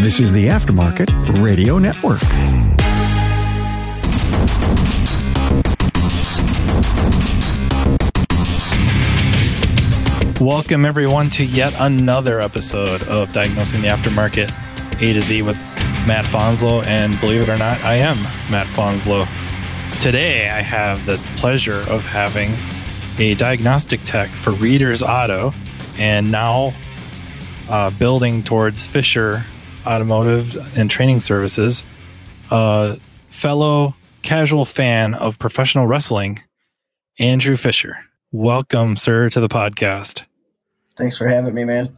This is the Aftermarket Radio Network. Welcome, everyone, to yet another episode of Diagnosing the Aftermarket A to Z with Matt Fanslow. And believe it or not, I am Matt Fanslow. Today, I have the pleasure of having a diagnostic tech for Readers Auto and now uh, building towards Fisher Automotive and Training Services, a fellow casual fan of professional wrestling, Andrew Fisher. Welcome, sir, to the podcast. Thanks for having me, man.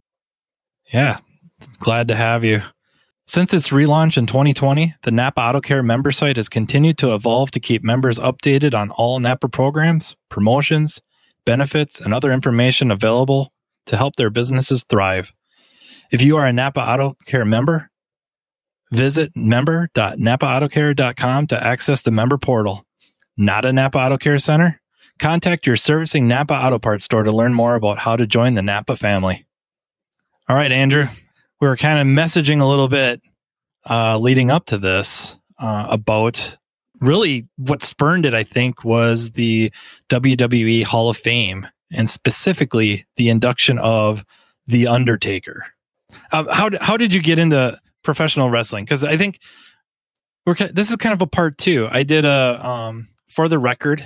Yeah, glad to have you. Since its relaunch in 2020, the Napa Auto Care member site has continued to evolve to keep members updated on all Napa programs, promotions, benefits, and other information available to help their businesses thrive. If you are a Napa Auto Care member, visit member.napaautocare.com to access the member portal. Not a Napa Auto Care Center? Contact your servicing Napa Auto Parts store to learn more about how to join the Napa family. All right, Andrew, we were kind of messaging a little bit uh, leading up to this uh, about really what spurned it, I think, was the WWE Hall of Fame and specifically the induction of The Undertaker. Uh, how, how did you get into professional wrestling? Because I think we're, this is kind of a part two. I did a, um, for the record,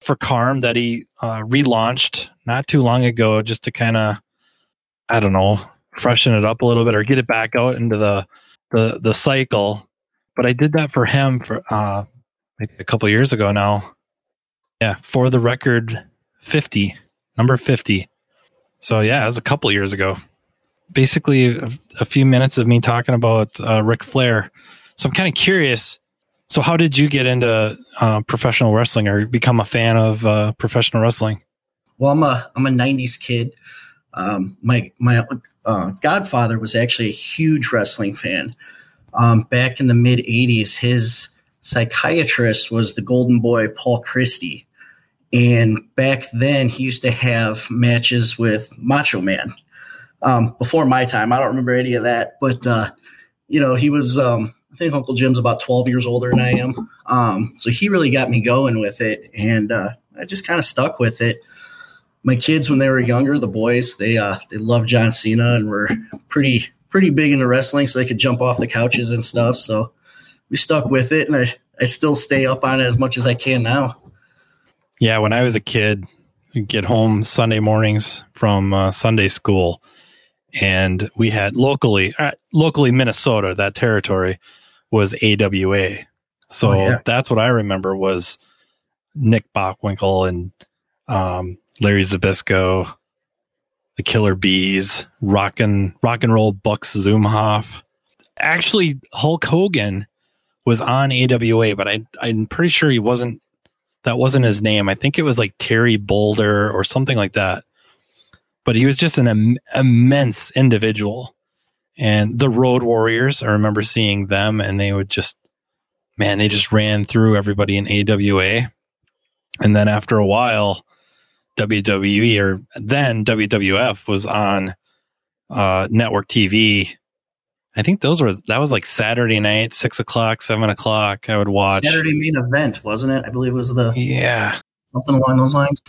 for Carm that he uh, relaunched not too long ago just to kind of, I don't know, freshen it up a little bit or get it back out into the, the, the cycle. But I did that for him for uh, a couple years ago now. Yeah, for the record, 50, number 50. So yeah, it was a couple years ago. Basically, a, a few minutes of me talking about uh, Ric Flair. So I'm kind of curious so, how did you get into uh, professional wrestling or become a fan of uh, professional wrestling? Well, I'm a I'm a '90s kid. Um, my my uh, godfather was actually a huge wrestling fan. Um, back in the mid '80s, his psychiatrist was the Golden Boy Paul Christy, and back then he used to have matches with Macho Man. Um, before my time, I don't remember any of that, but uh, you know he was um, I think Uncle Jim's about 12 years older than I am. Um, so he really got me going with it. And uh, I just kind of stuck with it. My kids, when they were younger, the boys, they uh, they loved John Cena and were pretty pretty big into wrestling, so they could jump off the couches and stuff. So we stuck with it, and I, I still stay up on it as much as I can now. Yeah, when I was a kid, I'd get home Sunday mornings from uh, Sunday school, and we had locally, uh, locally Minnesota, that territory was AWA. So oh, yeah. that's what I remember was Nick Bockwinkel and um, Larry Zbyszko, the Killer Bees, rock and rock and roll Bucks Zumhofe. Actually, Hulk Hogan was on AWA, but I, I'm pretty sure he wasn't. That wasn't his name. I think it was like Terry Boulder or something like that. But he was just an Im- immense individual and the Road Warriors. I remember seeing them, and they would just, man, they just ran through everybody in AWA. And then after a while, WWE or then WWF was on uh, network TV. I think those were that was like Saturday night, six o'clock, seven o'clock. I would watch Saturday main event, wasn't it? I believe it was the yeah something along those lines.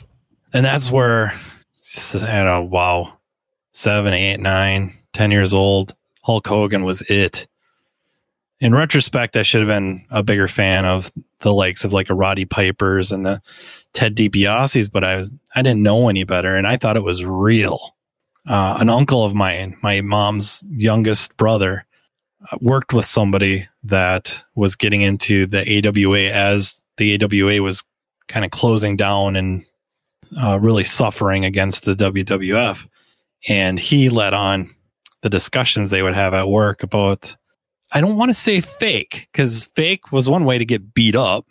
And that's where Know, wow, seven, eight, nine, ten years old. Hulk Hogan was it. In retrospect, I should have been a bigger fan of the likes of like a Roddy Piper's and the Ted DiBiase's, but I was I didn't know any better, and I thought it was real. Uh, an uncle of mine, my mom's youngest brother, uh, worked with somebody that was getting into the AWA as the AWA was kind of closing down and uh, really suffering against the WWF. And he let on the discussions they would have at work about I don't want to say fake because fake was one way to get beat up,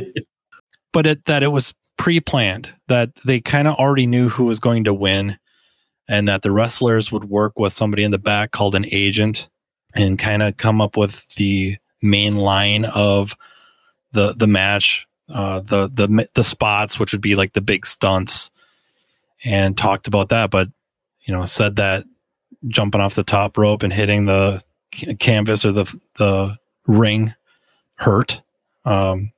but it, that it was pre-planned that they kind of already knew who was going to win, and that the wrestlers would work with somebody in the back called an agent and kind of come up with the main line of the the match, uh, the the the spots, which would be like the big stunts, and talked about that. But you know, said that jumping off the top rope and hitting the canvas or the the ring hurt. Um,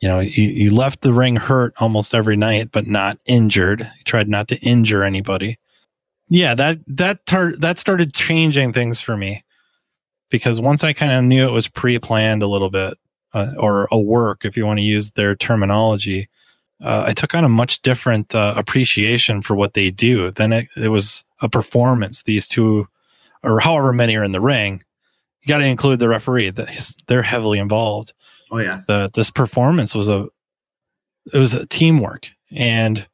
you know, you, you left the ring hurt almost every night, but not injured. You tried not to injure anybody. Yeah, that that tar- that started changing things for me because once I kind of knew it was pre-planned a little bit, uh, or a work, if you want to use their terminology, uh, I took on a much different uh, appreciation for what they do. Then it, it was a performance. These two, or however many are in the ring, you got to include the referee. They're heavily involved. Oh yeah. The, this performance was a it was a teamwork, and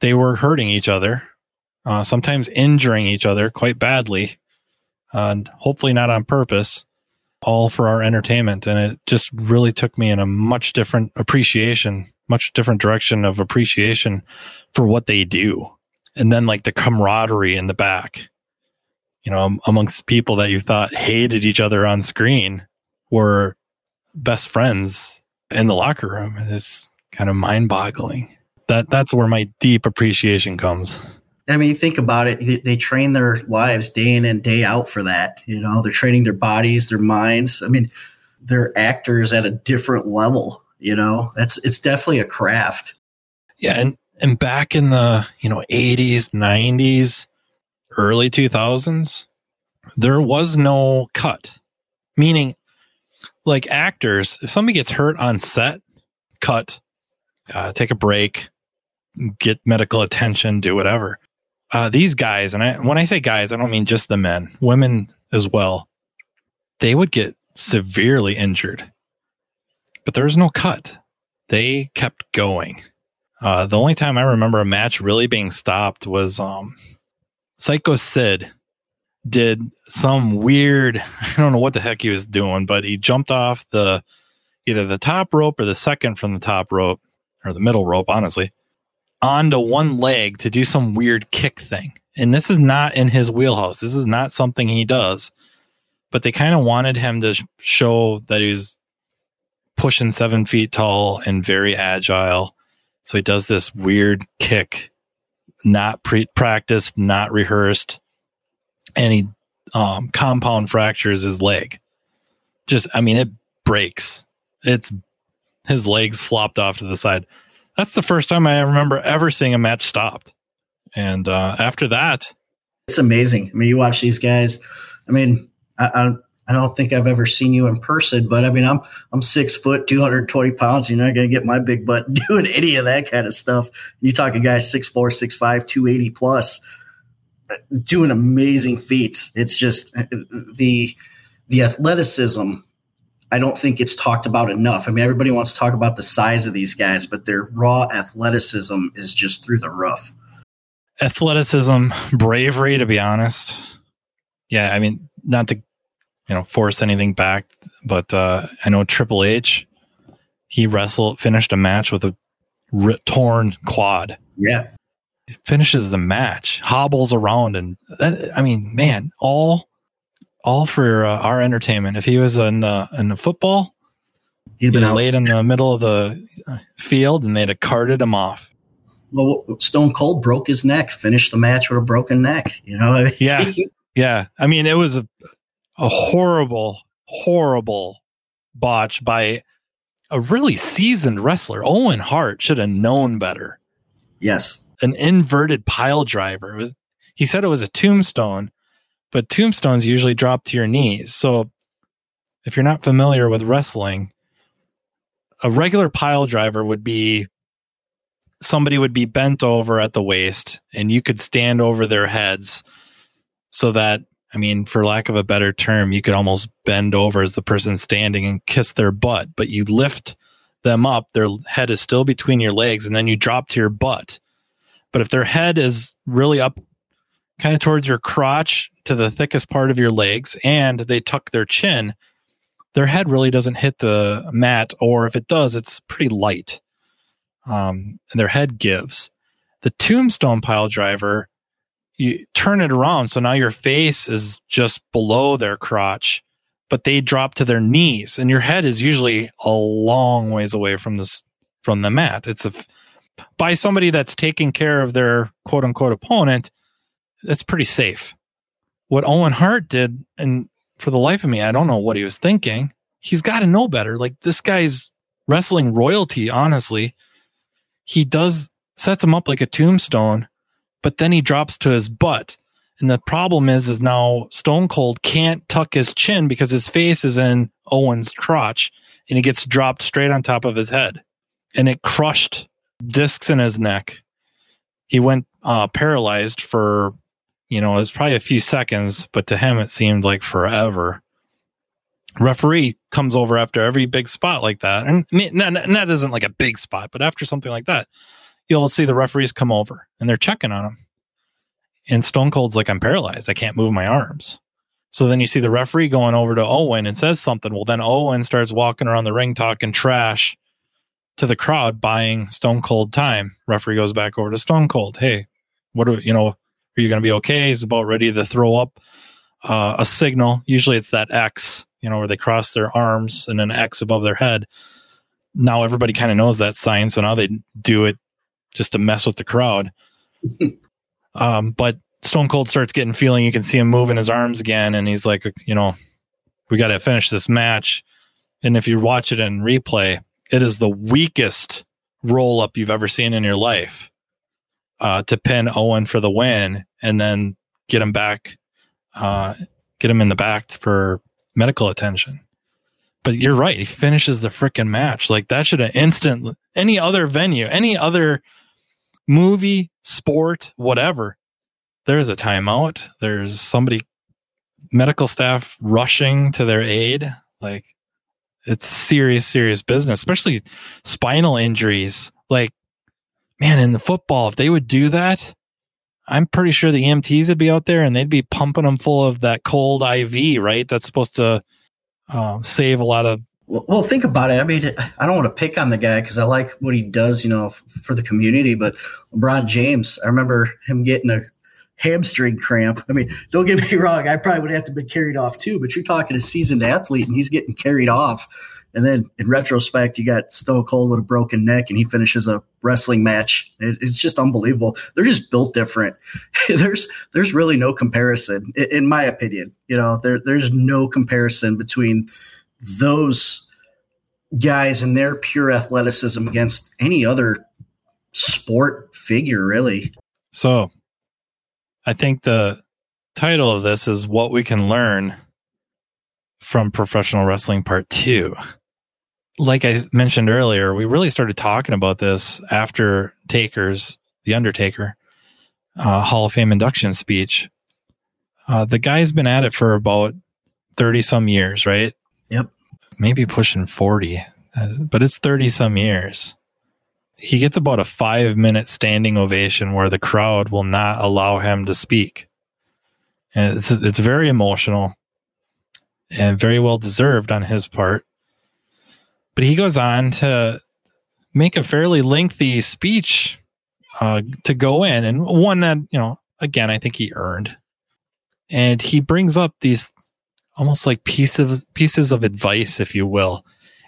they were hurting each other, uh, sometimes injuring each other quite badly, and hopefully not on purpose. All for our entertainment, and it just really took me in a much different appreciation, much different direction of appreciation for what they do, and then like the camaraderie in the back you know, amongst people that you thought hated each other on screen were best friends in the locker room. It's kind of mind boggling. That that's where my deep appreciation comes. I mean, think about it. They train their lives day in and day out for that. You know, they're training their bodies, their minds. I mean, they're actors at a different level. You know, that's it's definitely a craft. Yeah, and and back in the you know eighties, nineties, early two thousands, there was no cut. Meaning, like actors, if somebody gets hurt on set, cut, uh, take a break, get medical attention, do whatever. Uh, these guys, and I, when I say guys, I don't mean just the men, women as well. They would get severely injured, but there was no cut. They kept going. Uh, the only time I remember a match really being stopped was um, Psycho Sid did some weird, I don't know what the heck he was doing, but he jumped off the either the top rope or the second from the top rope or the middle rope, honestly, onto one leg to do some weird kick thing. And this is not in his wheelhouse. This is not something he does. But they kind of wanted him to show that he's pushing seven feet tall and very agile. So he does this weird kick, not pre practiced, not rehearsed and he um, compound fractures his leg. Just, I mean, it breaks. It's his legs flopped off to the side. That's the first time I remember ever seeing a match stopped. And uh, after that, it's amazing. I mean, you watch these guys. I mean, I, I, I don't think I've ever seen you in person, but I mean, I'm I'm six foot, two hundred twenty pounds. You're not gonna get my big butt doing any of that kind of stuff. You talk a guy six four, six five, two eighty plus doing amazing feats. It's just the the athleticism. I don't think it's talked about enough. I mean, everybody wants to talk about the size of these guys, but their raw athleticism is just through the roof. Athleticism, bravery, to be honest. Yeah, I mean, not to you know force anything back, but uh, I know Triple H. He wrestled, finished a match with a torn quad. Yeah, finishes the match, hobbles around, and that, I mean, man, all all for uh, our entertainment. If he was in the in the football, he'd been laid in the middle of the uh, field, and they'd have carted him off. Well, Stone Cold broke his neck, finished the match with a broken neck. You know, yeah, yeah. I mean, it was a, a horrible, horrible botch by a really seasoned wrestler. Owen Hart should have known better. Yes, an inverted pile driver. Was, he said it was a tombstone, but tombstones usually drop to your knees. So if you're not familiar with wrestling, a regular pile driver would be somebody would be bent over at the waist and you could stand over their heads so that I mean, for lack of a better term, you could almost bend over as the person standing and kiss their butt, but you lift them up, their head is still between your legs, and then you drop to your butt. But if their head is really up kind of towards your crotch to the thickest part of your legs and they tuck their chin, their head really doesn't hit the mat, or if it does, it's pretty light. Um, and their head gives. The tombstone pile driver, you turn it around. So now your face is just below their crotch, but they drop to their knees and your head is usually a long ways away from this, from the mat. It's a, by somebody that's taking care of their quote unquote opponent, that's pretty safe. What Owen Hart did, and for the life of me, I don't know what he was thinking. He's got to know better. Like this guy's wrestling royalty, honestly. He does sets him up like a tombstone, but then he drops to his butt. And the problem is, is now Stone Cold can't tuck his chin because his face is in Owen's crotch and he gets dropped straight on top of his head. And it crushed discs in his neck. He went uh, paralyzed for, you know, it was probably a few seconds, but to him it seemed like forever. Referee comes over after every big spot like that. And, and that isn't like a big spot, but after something like that, you'll see the referees come over and they're checking on him. And Stone Cold's like, I'm paralyzed. I can't move my arms. So then you see the referee going over to Owen and says something. Well, then Owen starts walking around the ring talking trash to the crowd, buying Stone Cold time. Referee goes back over to Stone Cold. Hey, what are you know? Are you going to be okay? He's about ready to throw up uh, a signal. Usually it's that X, you know, where they cross their arms and an X above their head. Now everybody kind of knows that sign, so now they do it just to mess with the crowd. um, but Stone Cold starts getting feeling. You can see him moving his arms again, and he's like, you know, we got to finish this match. And if you watch it in replay, it is the weakest roll up you've ever seen in your life uh, to pin Owen for the win, and then get him back, uh, get him in the back for medical attention. But you're right. He finishes the freaking match. Like that should have instant any other venue, any other movie, sport, whatever, there's a timeout. There's somebody, medical staff rushing to their aid. Like it's serious, serious business, especially spinal injuries. Like, man, in the football, if they would do that, I'm pretty sure the EMTs would be out there and they'd be pumping them full of that cold IV, right? That's supposed to uh, save a lot of well, think about it. I mean, I don't want to pick on the guy because I like what he does, you know, for the community. But LeBron James, I remember him getting a hamstring cramp. I mean, don't get me wrong, I probably would have to be carried off too. But you're talking a seasoned athlete, and he's getting carried off. And then in retrospect, you got Stone Cold with a broken neck, and he finishes a wrestling match. It's just unbelievable. They're just built different. there's there's really no comparison, in my opinion. You know, there there's no comparison between those guys and their pure athleticism against any other sport figure, really. So I think the title of this is What We Can Learn from Professional Wrestling Part 2. Like I mentioned earlier, we really started talking about this after Taker's, The Undertaker, uh, Hall of Fame induction speech. Uh, the guy's been at it for about 30 some years, right? Yep. Maybe pushing 40, uh, but it's 30 some years. He gets about a five minute standing ovation where the crowd will not allow him to speak. And it's, it's very emotional and very well deserved on his part. But he goes on to make a fairly lengthy speech uh, to go in, and one that, you know, again, I think he earned. And he brings up these almost like pieces pieces of advice, if you will.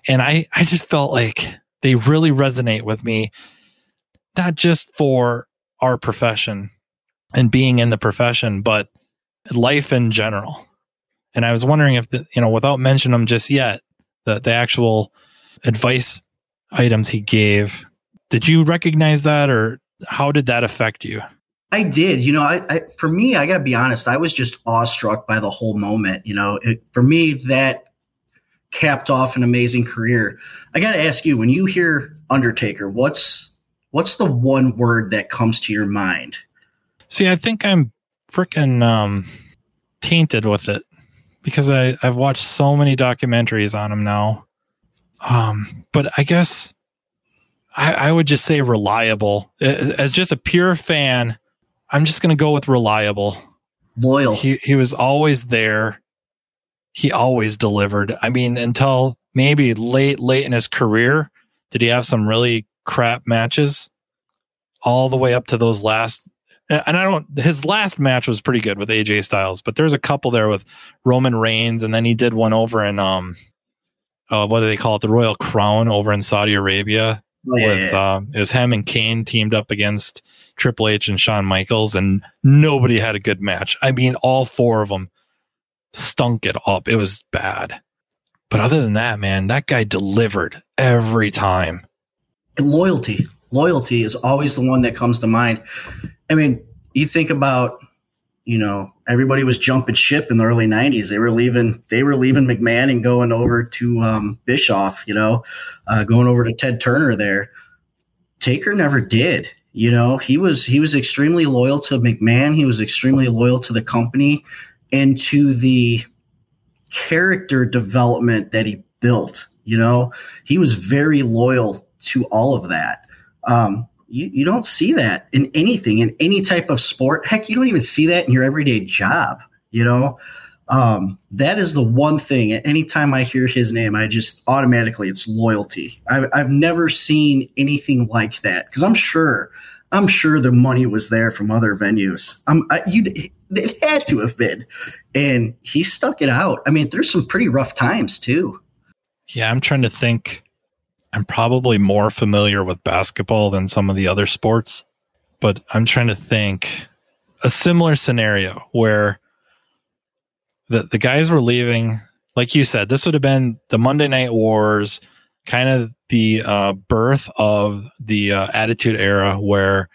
And I, I just felt like they really resonate with me, not just for our profession and being in the profession, but life in general. And I was wondering if the, you know, without mentioning them just yet, the, the actual advice items he gave, did you recognize that or how did that affect you? I did. You know, I, I for me, I got to be honest. I was just awestruck by the whole moment. You know, it, for me, that capped off an amazing career. I got to ask you, when you hear Undertaker, what's what's the one word that comes to your mind? See, I think I'm freaking um, tainted with it because I, I've watched so many documentaries on him now. Um, but I guess I, I would just say reliable. As just a pure fan, I'm just going to go with reliable. Loyal. He he was always there. He always delivered. I mean, until maybe late late in his career, did he have some really crap matches? All the way up to those last and I don't his last match was pretty good with AJ Styles, but there's a couple there with Roman Reigns and then he did one over in um uh, what do they call it? The Royal Crown over in Saudi Arabia. Oh, yeah, with yeah. Uh, it was him and Kane teamed up against Triple H and Shawn Michaels, and nobody had a good match. I mean, all four of them stunk it up. It was bad. But other than that, man, that guy delivered every time. And loyalty. Loyalty is always the one that comes to mind. I mean, you think about, you know, everybody was jumping ship in the early '90s. They were leaving. They were leaving McMahon and going over to um, Bischoff. You know, uh, going over to Ted Turner. There, Taker never did. You know, he was he was extremely loyal to McMahon. He was extremely loyal to the company and to the character development that he built. You know, he was very loyal to all of that. Um, you, you don't see that in anything, in any type of sport. Heck, you don't even see that in your everyday job. You know, um, that is the one thing. Anytime I hear his name, I just automatically it's loyalty. I've, I've never seen anything like that because I'm sure, I'm sure the money was there from other venues. Um, I, you it had to have been, and he stuck it out. I mean, there's some pretty rough times too. Yeah, I'm trying to think. I'm probably more familiar with basketball than some of the other sports, but I'm trying to think a similar scenario where the the guys were leaving. Like you said, this would have been the Monday Night Wars, kind of the uh, birth of the uh, Attitude Era, where.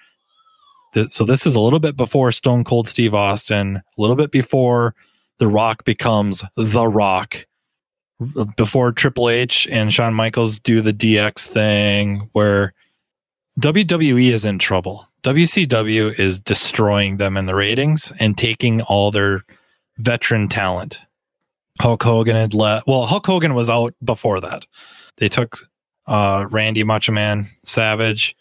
The, so this is a little bit before Stone Cold Steve Austin, a little bit before The Rock becomes The Rock, before Triple H and Shawn Michaels do the DX thing where WWE is in trouble. WCW is destroying them in the ratings and taking all their veteran talent. Hulk Hogan had left. Well, Hulk Hogan was out before that. They took uh, Randy Macho Man Savage.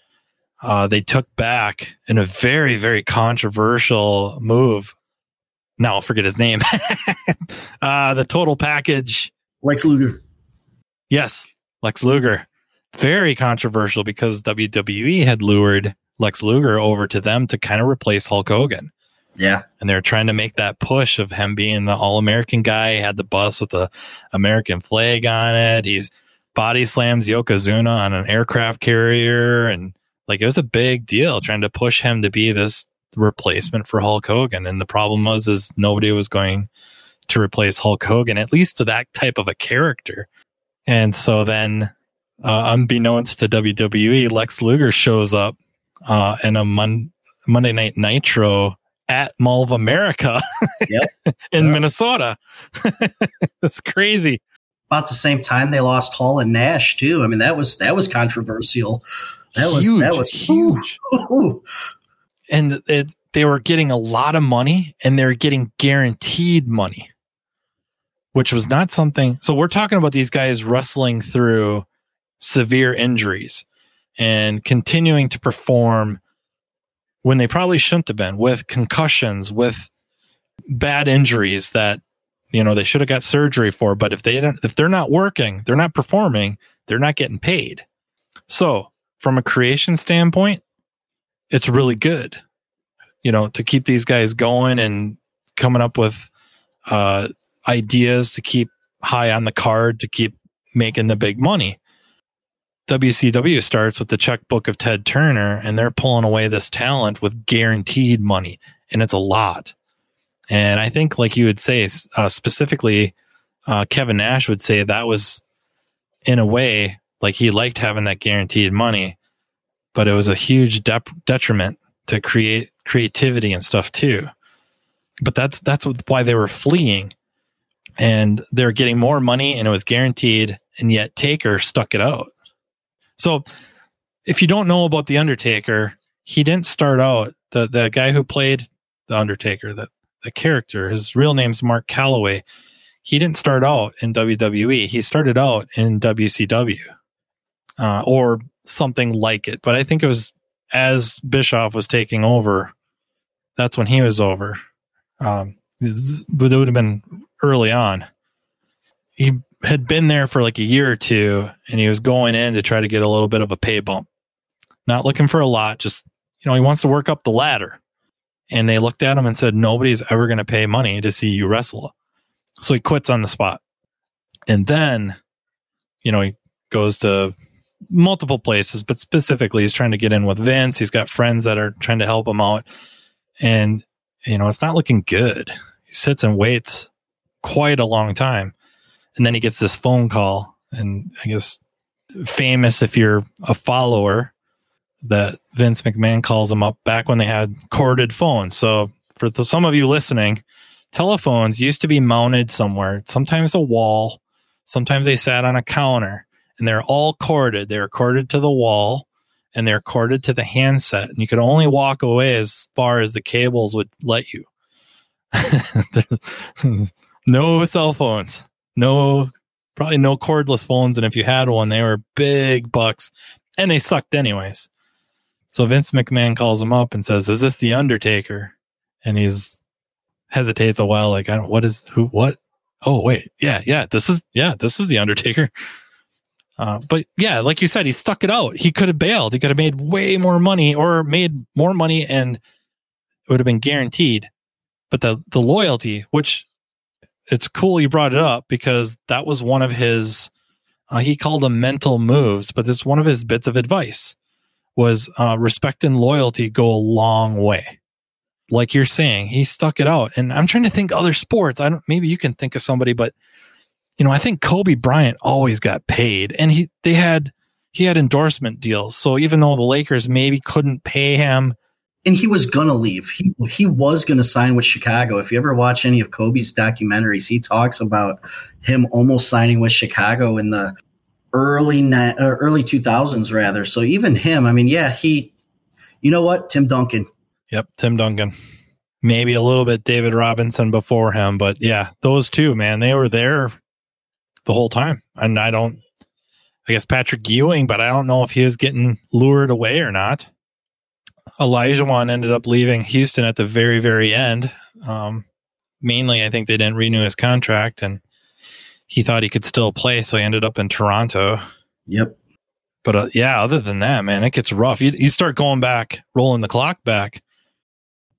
Uh, they took back in a very, very controversial move. Now I'll forget his name. uh, the total package Lex Luger. Yes, Lex Luger. Very controversial because WWE had lured Lex Luger over to them to kind of replace Hulk Hogan. Yeah. And they're trying to make that push of him being the all American guy. He had the bus with the American flag on it. He's body slams Yokozuna on an aircraft carrier. And like it was a big deal trying to push him to be this replacement for Hulk Hogan. And the problem was is nobody was going to replace Hulk Hogan, at least to that type of a character. And so then, uh, unbeknownst to WWE, Lex Luger shows up uh, in a Mon- Monday Night Nitro at Mall of America yep. in. Minnesota. That's crazy. About the same time, they lost Hall and Nash too. I mean, that was that was controversial. That was huge, that was huge. and it, they were getting a lot of money, and they're getting guaranteed money which was not something. So we're talking about these guys wrestling through severe injuries and continuing to perform when they probably shouldn't have been with concussions, with bad injuries that, you know, they should have got surgery for. But if they don't, if they're not working, they're not performing, they're not getting paid. So from a creation standpoint, it's really good, you know, to keep these guys going and coming up with, uh, ideas to keep high on the card to keep making the big money. WCW starts with the checkbook of Ted Turner and they're pulling away this talent with guaranteed money and it's a lot. And I think like you would say uh, specifically uh, Kevin Nash would say that was in a way like he liked having that guaranteed money, but it was a huge detriment to create creativity and stuff too. But that's that's why they were fleeing and they're getting more money and it was guaranteed and yet Taker stuck it out. So if you don't know about the Undertaker, he didn't start out the the guy who played the Undertaker, the the character, his real name's Mark Calaway He didn't start out in WWE. He started out in WCW uh, or something like it. But I think it was as Bischoff was taking over, that's when he was over. Um, it would have been early on. He had been there for like a year or two and he was going in to try to get a little bit of a pay bump. Not looking for a lot, just, you know, he wants to work up the ladder. And they looked at him and said, nobody's ever going to pay money to see you wrestle. So he quits on the spot. And then, you know, he goes to multiple places, but specifically he's trying to get in with Vince. He's got friends that are trying to help him out. And, you know, it's not looking good. He sits and waits quite a long time. And then he gets this phone call, and I guess famous if you're a follower that Vince McMahon calls him up back when they had corded phones. So for the, some of you listening, telephones used to be mounted somewhere, sometimes a wall, sometimes they sat on a counter, and they're all corded. They're corded to the wall and they're corded to the handset, and you could only walk away as far as the cables would let you. no cell phones, no, probably no cordless phones. And if you had one, they were big bucks and they sucked anyways. So Vince McMahon calls him up and says, Is this the Undertaker? And he's hesitates a while, like, I don't, what is, who, what? Oh, wait. Yeah, yeah, this is, yeah, this is the Undertaker. Uh, but yeah, like you said, he stuck it out. He could have bailed. He could have made way more money or made more money and it would have been guaranteed. But the, the loyalty, which it's cool you brought it up because that was one of his, uh, he called them mental moves, but this one of his bits of advice was uh, respect and loyalty go a long way. Like you're saying, he stuck it out. And I'm trying to think other sports. I don't, maybe you can think of somebody, but you know, I think Kobe Bryant always got paid and he, they had, he had endorsement deals. So even though the Lakers maybe couldn't pay him, and he was gonna leave. He he was gonna sign with Chicago. If you ever watch any of Kobe's documentaries, he talks about him almost signing with Chicago in the early ni- uh, early two thousands, rather. So even him, I mean, yeah, he. You know what, Tim Duncan. Yep, Tim Duncan. Maybe a little bit David Robinson before him, but yeah, those two, man, they were there the whole time. And I don't, I guess Patrick Ewing, but I don't know if he was getting lured away or not. Olajuwon ended up leaving Houston at the very, very end. Um, mainly, I think they didn't renew his contract, and he thought he could still play, so he ended up in Toronto. Yep. But uh, yeah, other than that, man, it gets rough. You, you start going back, rolling the clock back.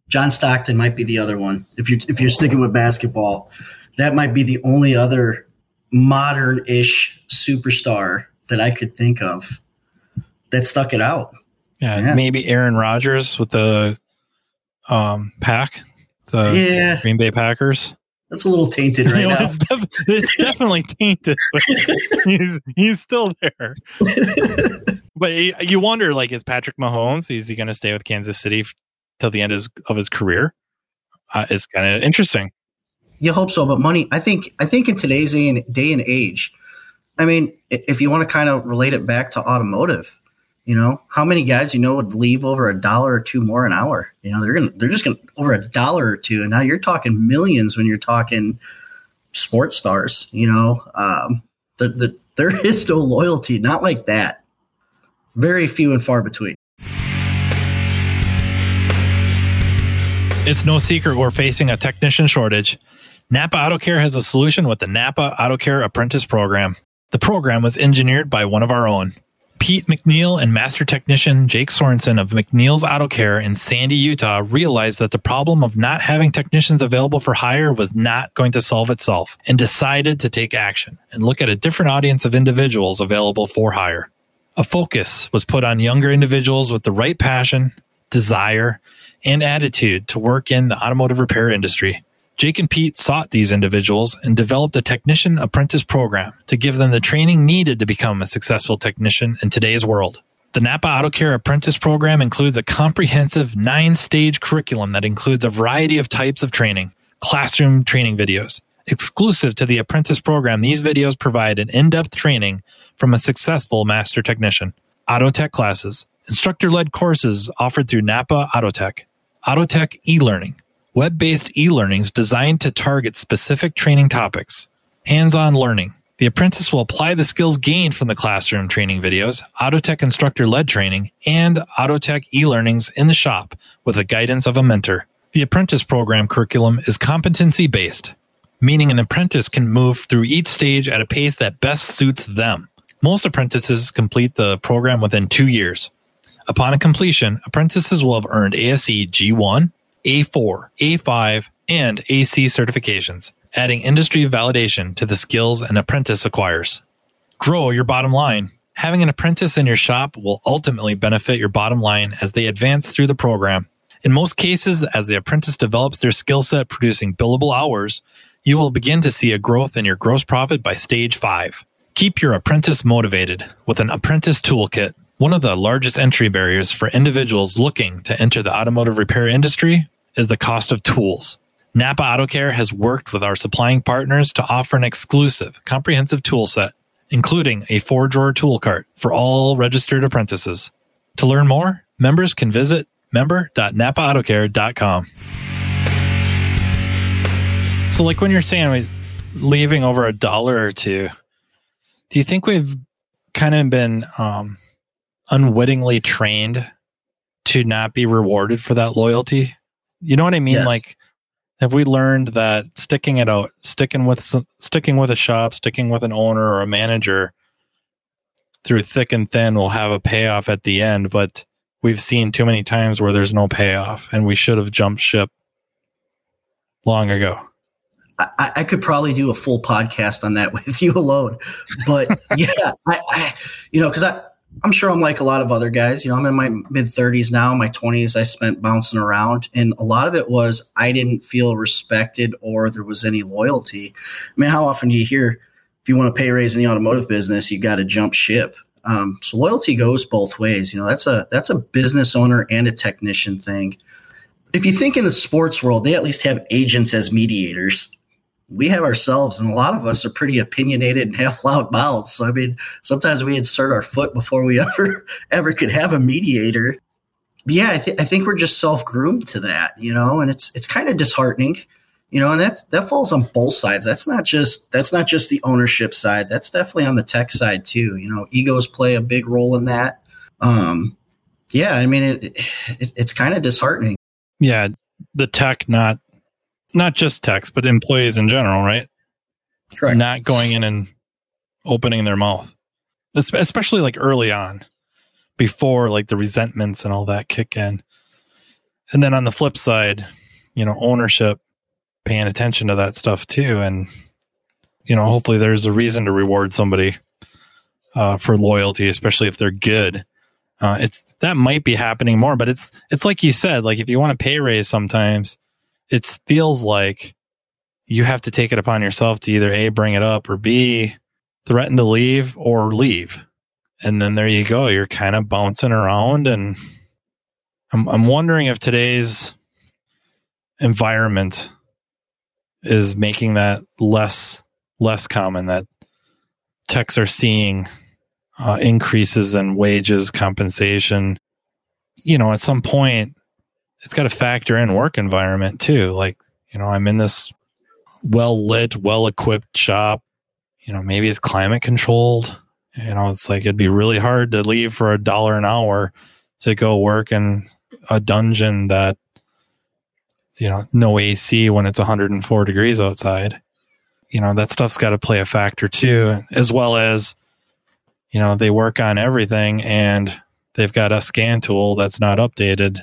John Stockton might be the other one. If you're if you're sticking with basketball, that might be the only other modern-ish superstar that I could think of that stuck it out. Yeah, yeah. maybe Aaron Rodgers with the um, pack, the yeah. Green Bay Packers. That's a little tainted right you know, now. It's, def- it's definitely tainted. he's he's still there. but you wonder, like, is Patrick Mahomes? Is he going to stay with Kansas City till the end of his, of his career? Uh, it's kind of interesting. You hope so, but money. I think. I think in today's day and, day and age, I mean, if you want to kind of relate it back to automotive, you know, how many guys you know would leave over a dollar or two more an hour? You know, they're gonna they're just gonna over a dollar or two, and now you're talking millions when you're talking sports stars. You know, um, the, the, there is no loyalty, not like that. Very few and far between. It's no secret we're facing a technician shortage. Napa Auto Care has a solution with the Napa Auto Care Apprentice Program. The program was engineered by one of our own. Pete McNeil and master technician Jake Sorensen of McNeil's Auto Care in Sandy, Utah realized that the problem of not having technicians available for hire was not going to solve itself and decided to take action and look at a different audience of individuals available for hire. A focus was put on younger individuals with the right passion, desire, and attitude to work in the automotive repair industry. Jake and Pete sought these individuals and developed a technician apprentice program to give them the training needed to become a successful technician in today's world. The Napa Auto Care Apprentice Program includes a comprehensive nine stage curriculum that includes a variety of types of training, classroom training videos. Exclusive to the apprentice program, these videos provide an in depth training from a successful master technician, auto tech classes, instructor led courses offered through Napa Autotech, Autotech e learning, web based e learnings designed to target specific training topics. Hands on learning. The apprentice will apply the skills gained from the classroom training videos, Autotech instructor led training, and Autotech e learnings in the shop with the guidance of a mentor. The apprentice program curriculum is competency based, meaning an apprentice can move through each stage at a pace that best suits them. Most apprentices complete the program within two years. Upon completion, apprentices will have earned ASE G1, a4, A5, and AC certifications, adding industry validation to the skills an apprentice acquires. Grow your bottom line. Having an apprentice in your shop will ultimately benefit your bottom line as they advance through the program. In most cases, as the apprentice develops their skill set producing billable hours, you will begin to see a growth in your gross profit by stage five. Keep your apprentice motivated with an apprentice toolkit. One of the largest entry barriers for individuals looking to enter the automotive repair industry is the cost of tools. Napa Auto Care has worked with our supplying partners to offer an exclusive, comprehensive tool set, including a four drawer tool cart for all registered apprentices. To learn more, members can visit member.napaautocare.com. So, like when you're saying leaving over a dollar or two, do you think we've kind of been um, unwittingly trained to not be rewarded for that loyalty? You know what I mean? Yes. Like, have we learned that sticking it out, sticking with some, sticking with a shop, sticking with an owner or a manager through thick and thin will have a payoff at the end? But we've seen too many times where there's no payoff, and we should have jumped ship long ago. I, I could probably do a full podcast on that with you alone, but yeah, I, I you know, because I I'm sure I'm like a lot of other guys. You know, I'm in my mid 30s now. My 20s, I spent bouncing around, and a lot of it was I didn't feel respected or there was any loyalty. I mean, how often do you hear if you want to pay raise in the automotive business, you got to jump ship? Um, so loyalty goes both ways. You know, that's a that's a business owner and a technician thing. If you think in the sports world, they at least have agents as mediators we have ourselves, and a lot of us are pretty opinionated and have loud mouths. So I mean, sometimes we insert our foot before we ever ever could have a mediator. But yeah, I, th- I think we're just self groomed to that, you know, and it's it's kind of disheartening, you know, and that that falls on both sides. That's not just that's not just the ownership side. That's definitely on the tech side too. You know, egos play a big role in that. Um, yeah, I mean, it, it it's kind of disheartening. Yeah, the tech not not just techs, but employees in general, right? Correct. Not going in and opening their mouth, especially like early on, before like the resentments and all that kick in. And then on the flip side, you know, ownership paying attention to that stuff too. And, you know, hopefully there's a reason to reward somebody uh, for loyalty, especially if they're good. Uh, it's that might be happening more, but it's it's like you said, like if you want to pay raise sometimes, it feels like you have to take it upon yourself to either A, bring it up, or B, threaten to leave or leave. And then there you go. You're kind of bouncing around. And I'm, I'm wondering if today's environment is making that less less common that techs are seeing uh, increases in wages compensation you know at some point it's got to factor in work environment too. Like, you know, I'm in this well lit, well equipped shop. You know, maybe it's climate controlled. You know, it's like it'd be really hard to leave for a dollar an hour to go work in a dungeon that, you know, no AC when it's 104 degrees outside. You know, that stuff's got to play a factor too, as well as, you know, they work on everything and they've got a scan tool that's not updated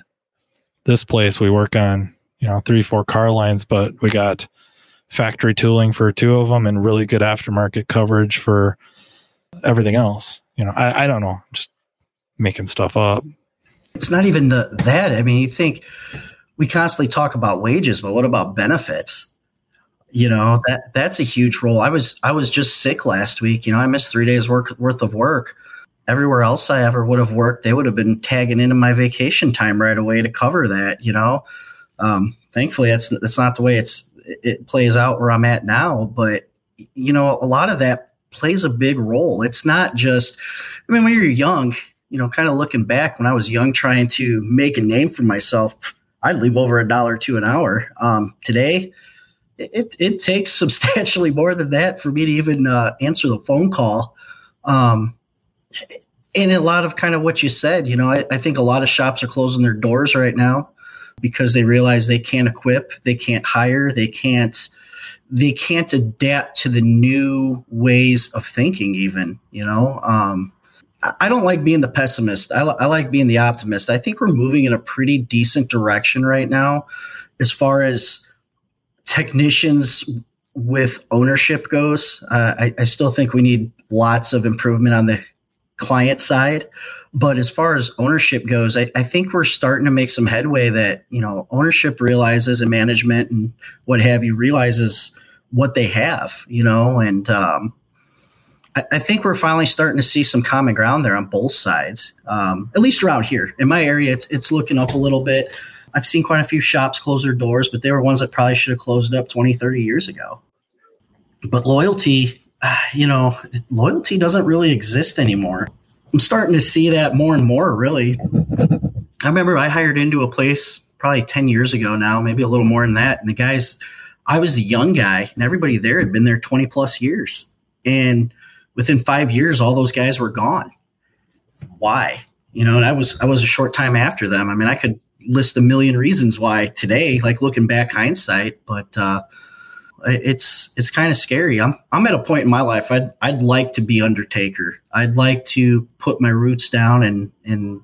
this place we work on, you know, three, four car lines, but we got factory tooling for two of them and really good aftermarket coverage for everything else. You know, I, I don't know, just making stuff up. It's not even the that. I mean, you think we constantly talk about wages, but what about benefits? You know, that that's a huge role. I was I was just sick last week. You know, I missed three days work worth of work everywhere else I ever would have worked, they would have been tagging into my vacation time right away to cover that. You know, um, thankfully that's that's not the way it's it plays out where I'm at now. But you know, a lot of that plays a big role. It's not just. I mean, when you're young, you know, kind of looking back when I was young, trying to make a name for myself, I'd leave over a dollar to an hour. Um, today. It, it takes substantially more than that for me to even uh, answer the phone call. Um, in a lot of kind of what you said, you know, I, I, think a lot of shops are closing their doors right now because they realize they can't equip, they can't hire, they can't they can't adapt to the new ways of thinking. Even you know, um, I, don't like being the pessimist. I, I like being the optimist. I think we're moving in a pretty decent direction right now, as far as technicians with ownership goes. Uh, I, I still think we need lots of improvement on the client side. But as far as ownership goes, I, I, think we're starting to make some headway that, you know, ownership realizes and management and what have you realizes what they have, you know, and um, I, I, think we're finally starting to see some common ground there on both sides. Um, at least around here in my area, it's it's looking up a little bit. I've seen quite a few shops close their doors, but they were ones that probably should have closed up 20, 30 years ago. But loyalty, you know, loyalty doesn't really exist anymore. I'm starting to see that more and more, really. I remember I hired into a place probably 10 years ago now, maybe a little more than that. And the guys, I was the young guy, and everybody there had been there 20 plus years. And within five years, all those guys were gone. Why? You know, and I was I was a short time after them. I mean, I could list a million reasons why today, like looking back hindsight, but uh, it's it's kind of scary. I'm I'm at a point in my life I'd I'd like to be Undertaker. I'd like to put my roots down and and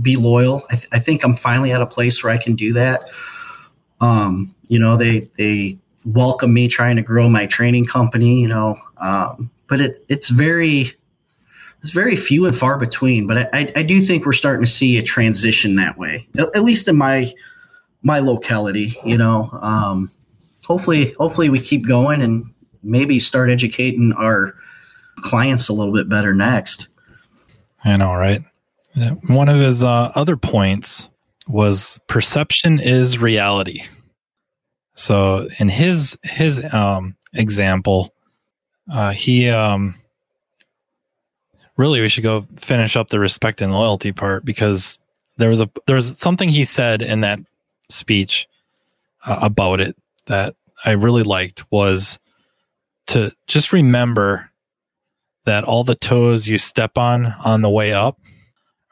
be loyal. I, th- I think I'm finally at a place where I can do that. Um, you know, they they welcome me trying to grow my training company. You know, um, but it it's very it's very few and far between. But I, I do think we're starting to see a transition that way, at, at least in my my locality. You know. Um, hopefully, hopefully we keep going and maybe start educating our clients a little bit better next. I know, right? One of his uh, other points was perception is reality. So in his his um, example, uh, he um, really we should go finish up the respect and loyalty part because there was a there was something he said in that speech uh, about it that I really liked was to just remember that all the toes you step on on the way up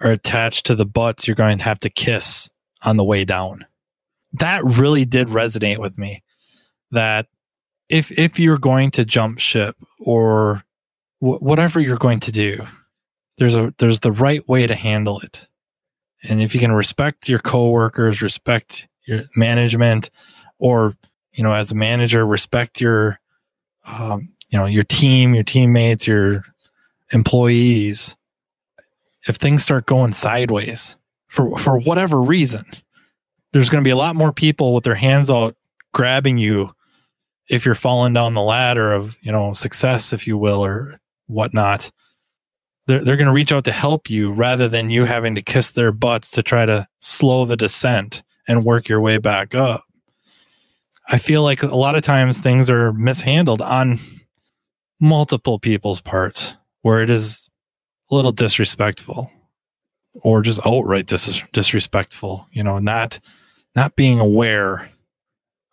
are attached to the butts you're going to have to kiss on the way down. That really did resonate with me. That if if you're going to jump ship or wh- whatever you're going to do, there's a there's the right way to handle it. And if you can respect your coworkers, respect your management, or you know, as a manager, respect your, um, you know, your team, your teammates, your employees. If things start going sideways for, for whatever reason, there's going to be a lot more people with their hands out grabbing you if you're falling down the ladder of, you know, success, if you will, or whatnot. They're, they're going to reach out to help you rather than you having to kiss their butts to try to slow the descent and work your way back up. I feel like a lot of times things are mishandled on multiple people's parts where it is a little disrespectful or just outright dis- disrespectful, you know, not, not being aware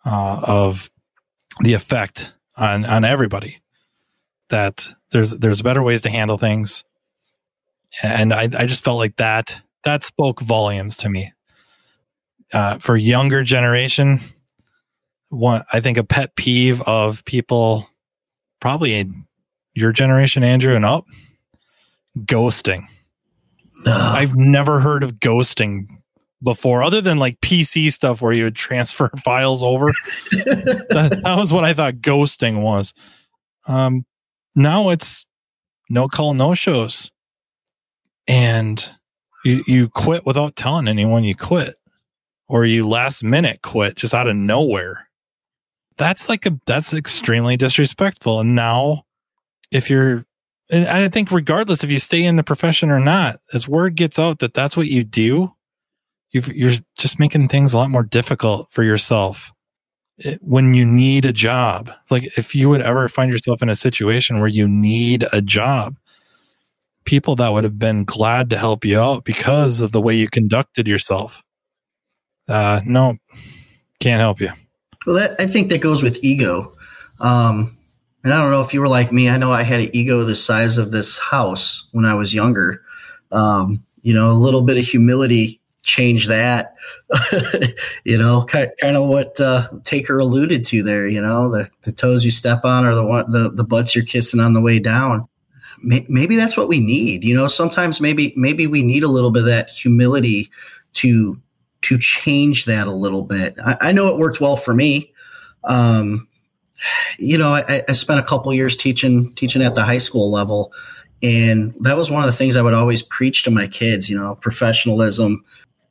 uh, of the effect on, on everybody that there's, there's better ways to handle things. And I, I just felt like that, that spoke volumes to me. Uh, for younger generation, one I think a pet peeve of people probably in your generation, Andrew, and up ghosting. Ugh. I've never heard of ghosting before, other than like PC stuff where you would transfer files over. that, that, was what I thought ghosting was. Um, now it's no call, no shows, and you you quit without telling anyone you quit, or you last minute quit just out of nowhere that's like a that's extremely disrespectful. And now, if you're, and I think regardless if you stay in the profession or not, as word gets out that that's what you do, you are just making things a lot more difficult for yourself it, when you need a job. Like if you would ever find yourself in a situation where you need a job, people that would have been glad to help you out because of the way you conducted yourself. Uh, no, can't help you. Well, that I think that goes with ego. Um, and I don't know if you were like me. I know I had an ego the size of this house when I was younger. Um, you know, a little bit of humility changed that. you know, kind, kind of what uh, Taker alluded to there. You know, the, the toes you step on are the one the the butts you're kissing on the way down. Maybe that's what we need. You know, sometimes maybe maybe we need a little bit of that humility to to change that a little bit. I, I know it worked well for me. Um, you know, I, I, spent a couple years teaching teaching at the high school level, and that was one of the things I would always preach to my kids. You know, professionalism.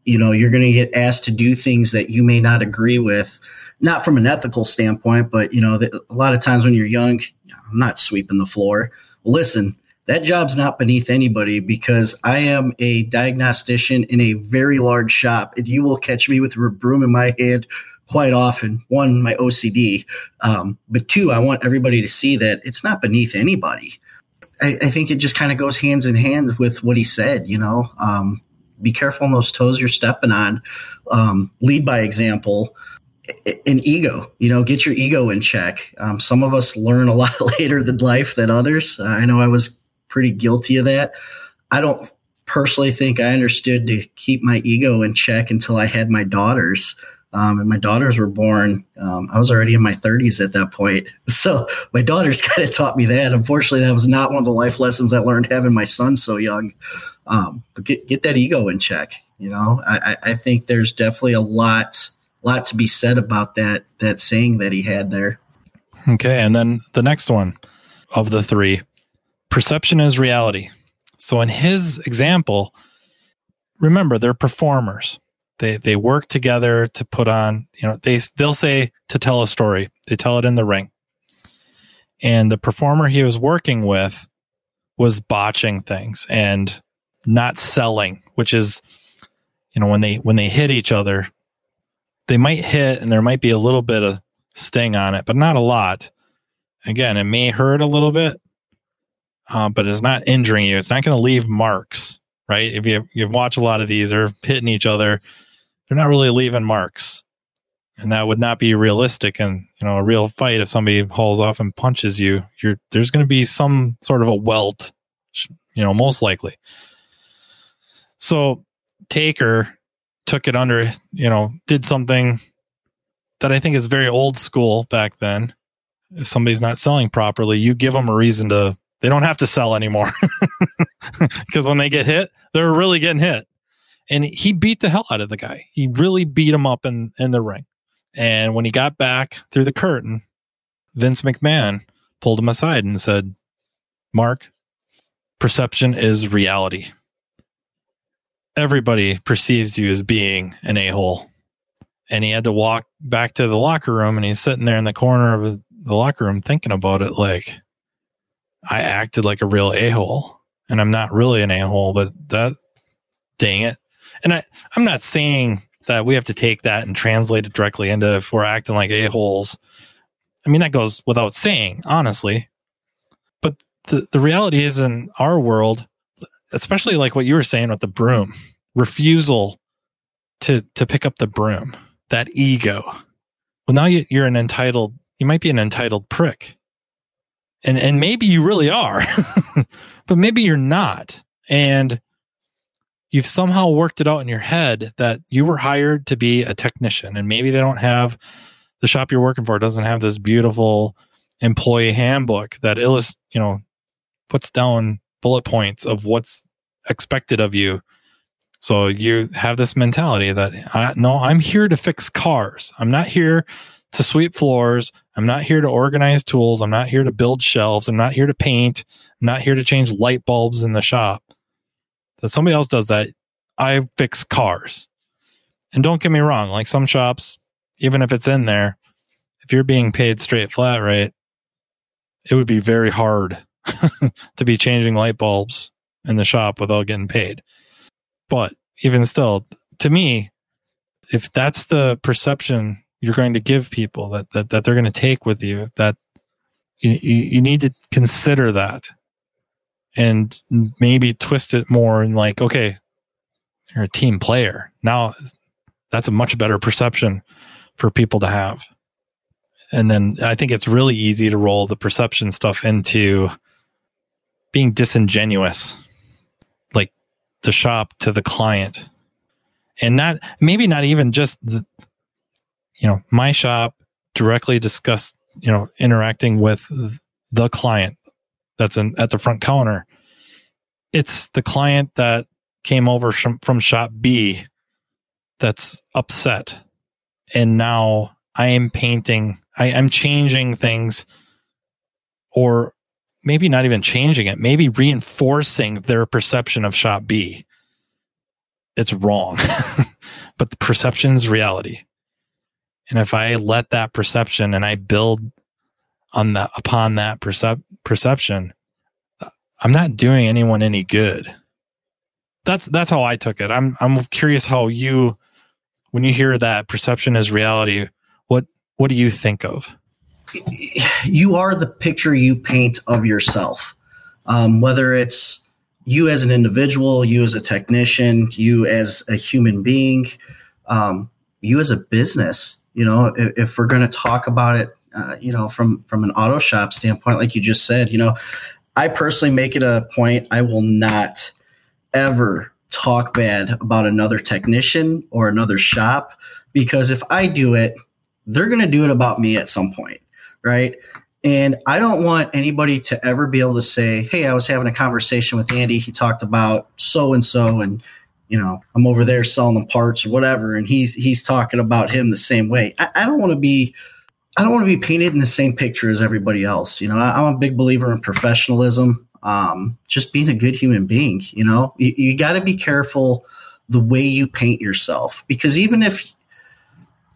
You know, you're going to get asked to do things that you may not agree with, not from an ethical standpoint, but you know, the, a lot of times when you're young, I'm not sweeping the floor. Listen, that job's not beneath anybody because I am a diagnostician in a very large shop, and you will catch me with a broom in my hand quite often. One, my OCD, um, but two, I want everybody to see that it's not beneath anybody. I, I think it just kind of goes hands in hand with what he said. You know, um, be careful on those toes you're stepping on. Um, lead by example. An ego, you know, get your ego in check. Um, some of us learn a lot later than life than others. Uh, I know I was pretty guilty of that. I don't personally think I understood to keep my ego in check until I had my daughters. Um, and my daughters were born. Um, I was already in my 30s at that point. So my daughters kind of taught me that. Unfortunately, that was not one of the life lessons I learned having my son so young. Um, but get, get that ego in check. You know, I, I think there's definitely a lot, lot to be said about that, that saying that he had there. Okay. And then the next one of the three perception is reality. So in his example, remember they're performers. They they work together to put on, you know, they they'll say to tell a story. They tell it in the ring. And the performer he was working with was botching things and not selling, which is you know, when they when they hit each other, they might hit and there might be a little bit of sting on it, but not a lot. Again, it may hurt a little bit, uh, but it's not injuring you. It's not going to leave marks, right? If you you watch a lot of these, they're hitting each other they're not really leaving marks. And that would not be realistic in, you know, a real fight. If somebody hauls off and punches you, you're, there's going to be some sort of a welt, you know, most likely. So Taker took it under, you know, did something that I think is very old school back then. If somebody's not selling properly, you give them a reason to, they don't have to sell anymore. Because when they get hit, they're really getting hit and he beat the hell out of the guy. He really beat him up in, in the ring. And when he got back through the curtain, Vince McMahon pulled him aside and said, Mark, perception is reality. Everybody perceives you as being an a hole. And he had to walk back to the locker room and he's sitting there in the corner of the locker room thinking about it like, I acted like a real a hole and I'm not really an a hole, but that, dang it, and I, I'm not saying that we have to take that and translate it directly into if we're acting like a-holes. I mean, that goes without saying, honestly. But the, the reality is in our world, especially like what you were saying with the broom, refusal to, to pick up the broom, that ego. Well, now you, you're an entitled, you might be an entitled prick. And, and maybe you really are, but maybe you're not. And you've somehow worked it out in your head that you were hired to be a technician and maybe they don't have the shop you're working for doesn't have this beautiful employee handbook that illustrates, you know, puts down bullet points of what's expected of you. So you have this mentality that I, no, I'm here to fix cars. I'm not here to sweep floors. I'm not here to organize tools. I'm not here to build shelves. I'm not here to paint. I'm not here to change light bulbs in the shop that somebody else does that. I fix cars. And don't get me wrong, like some shops, even if it's in there, if you're being paid straight flat rate, it would be very hard to be changing light bulbs in the shop without getting paid. But even still, to me, if that's the perception you're going to give people that, that, that they're going to take with you, that you, you, need to consider that and maybe twist it more and like, okay, you're a team player. Now that's a much better perception for people to have. And then I think it's really easy to roll the perception stuff into being disingenuous, like the shop to the client. And not, maybe not even just the, you know, my shop directly discuss, you know, interacting with the client, that's in, at the front counter. It's the client that came over from, from shop B that's upset. And now I am painting, I am changing things or maybe not even changing it, maybe reinforcing their perception of shop B. It's wrong, but the perception is reality. And if I let that perception and I build on that upon that percep- perception, I'm not doing anyone any good. That's that's how I took it. I'm I'm curious how you when you hear that perception is reality, what what do you think of? You are the picture you paint of yourself. Um, whether it's you as an individual, you as a technician, you as a human being, um, you as a business. You know, if, if we're going to talk about it, uh, you know, from from an auto shop standpoint, like you just said, you know, I personally make it a point. I will not ever talk bad about another technician or another shop because if I do it, they're going to do it about me at some point, right? And I don't want anybody to ever be able to say, "Hey, I was having a conversation with Andy. He talked about so and so, and you know, I'm over there selling them parts or whatever, and he's he's talking about him the same way." I, I don't want to be, I don't want to be painted in the same picture as everybody else. You know, I, I'm a big believer in professionalism, um, just being a good human being. You know, you, you got to be careful the way you paint yourself because even if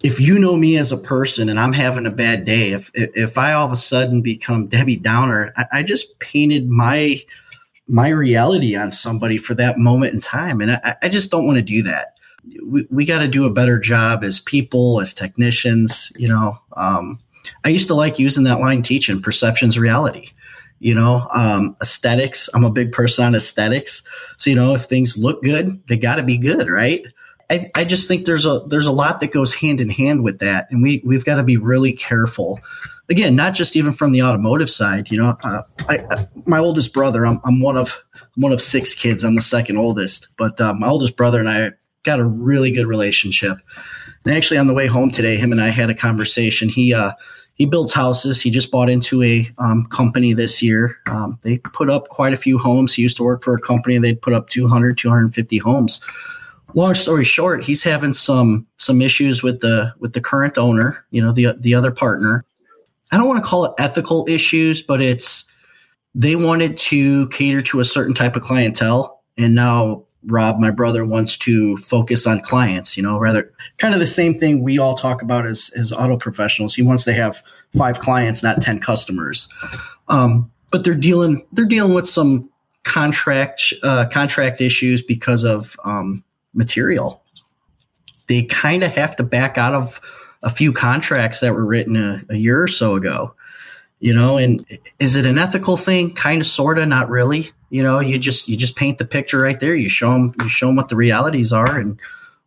if you know me as a person and I'm having a bad day, if if I all of a sudden become Debbie Downer, I, I just painted my my reality on somebody for that moment in time, and I, I just don't want to do that. We we got to do a better job as people, as technicians. You know, um, I used to like using that line teaching perceptions reality. You know, um, aesthetics. I'm a big person on aesthetics, so you know if things look good, they got to be good, right? I, I just think there's a there's a lot that goes hand in hand with that, and we we've got to be really careful. Again, not just even from the automotive side. You know, uh, I, I, my oldest brother, I'm, I'm one of one of six kids. I'm the second oldest, but uh, my oldest brother and I got a really good relationship. And actually, on the way home today, him and I had a conversation. He uh, he builds houses. He just bought into a um, company this year. Um, they put up quite a few homes. He used to work for a company. They'd put up 200, 250 homes long story short, he's having some some issues with the with the current owner, you know, the the other partner. I don't want to call it ethical issues, but it's they wanted to cater to a certain type of clientele and now Rob, my brother, wants to focus on clients, you know, rather kind of the same thing we all talk about as, as auto professionals. He wants to have five clients, not 10 customers. Um, but they're dealing, they're dealing with some contract, uh, contract issues because of, um, material. They kind of have to back out of a few contracts that were written a, a year or so ago. You know, and is it an ethical thing? Kind of, sorta, not really. You know, you just you just paint the picture right there. You show them you show them what the realities are, and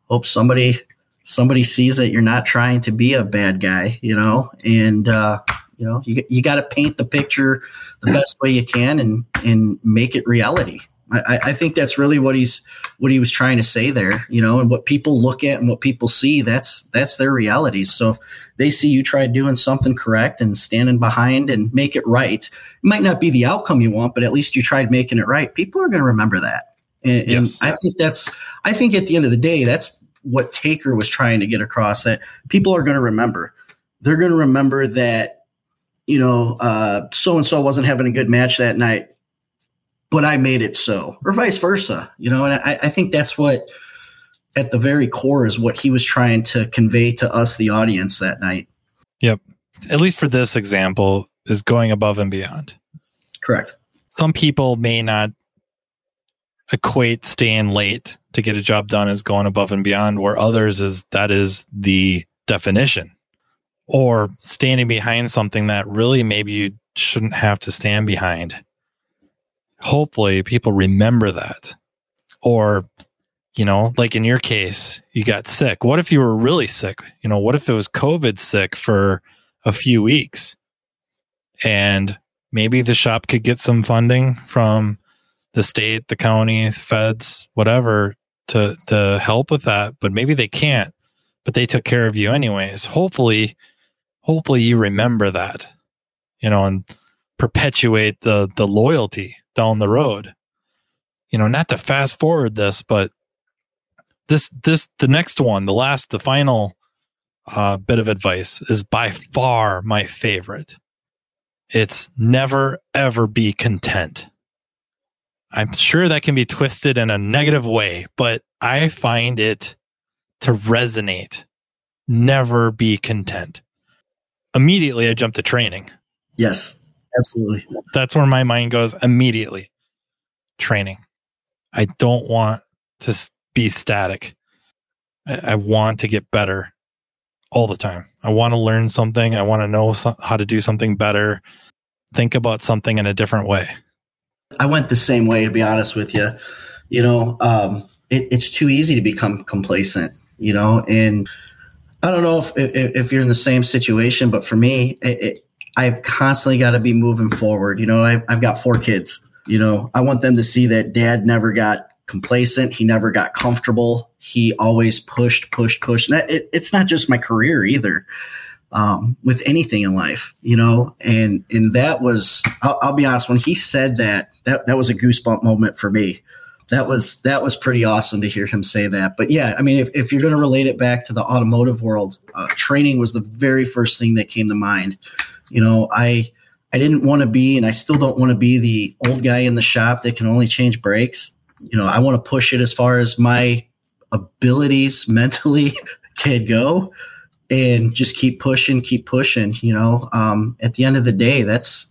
hope somebody somebody sees that you're not trying to be a bad guy. You know, and uh, you know you you got to paint the picture the best way you can and and make it reality. I, I, think that's really what he's what he was trying to say there, you know, and what people look at and what people see, that's that's their realities. So if they see you try doing something correct and standing behind and make it right, it might not be the outcome you want, but at least you tried making it right. People are going to remember that. And, yes. and I think that's I think at the end of the day, that's what Taker was trying to get across that people are going to remember. They're going to remember that, you know, so and so wasn't having a good match that night but I made it so, or vice versa, you know. And I, I think that's what, at the very core, is what he was trying to convey to us, the audience, that night. Yep. At least for this example, is going above and beyond. Correct. Some people may not equate staying late to get a job done as going above and beyond, where others is that is the definition. Or standing behind something that really maybe you shouldn't have to stand behind hopefully people remember that. Or, you know, like in your case, you got sick. What if you were really sick? You know, what if it was COVID sick for a few weeks? And maybe the shop could get some funding from the state, the county, the feds, whatever to to help with that, but maybe they can't. But they took care of you anyways. Hopefully, hopefully you remember that, you know, and perpetuate the the loyalty down the road. You know, not to fast forward this, but this this the next one, the last, the final uh, bit of advice is by far my favorite. It's never ever be content. I'm sure that can be twisted in a negative way, but I find it to resonate never be content. Immediately, I jump to training. Yes, absolutely. That's where my mind goes immediately. Training. I don't want to be static. I, I want to get better all the time. I want to learn something. I want to know so- how to do something better. Think about something in a different way. I went the same way, to be honest with you. You know, um, it, it's too easy to become complacent. You know, and I don't know if if, if you're in the same situation, but for me, it, it, I've constantly got to be moving forward. You know, I've, I've got four kids. You know, I want them to see that dad never got complacent. He never got comfortable. He always pushed, pushed, pushed. And that, it, it's not just my career either. Um, with anything in life, you know, and and that was, I'll, I'll be honest, when he said that, that that was a goosebump moment for me. That was that was pretty awesome to hear him say that. But yeah, I mean, if, if you're going to relate it back to the automotive world, uh, training was the very first thing that came to mind. You know, I I didn't want to be, and I still don't want to be the old guy in the shop that can only change brakes. You know, I want to push it as far as my abilities mentally can go and just keep pushing, keep pushing. You know, um, at the end of the day, that's,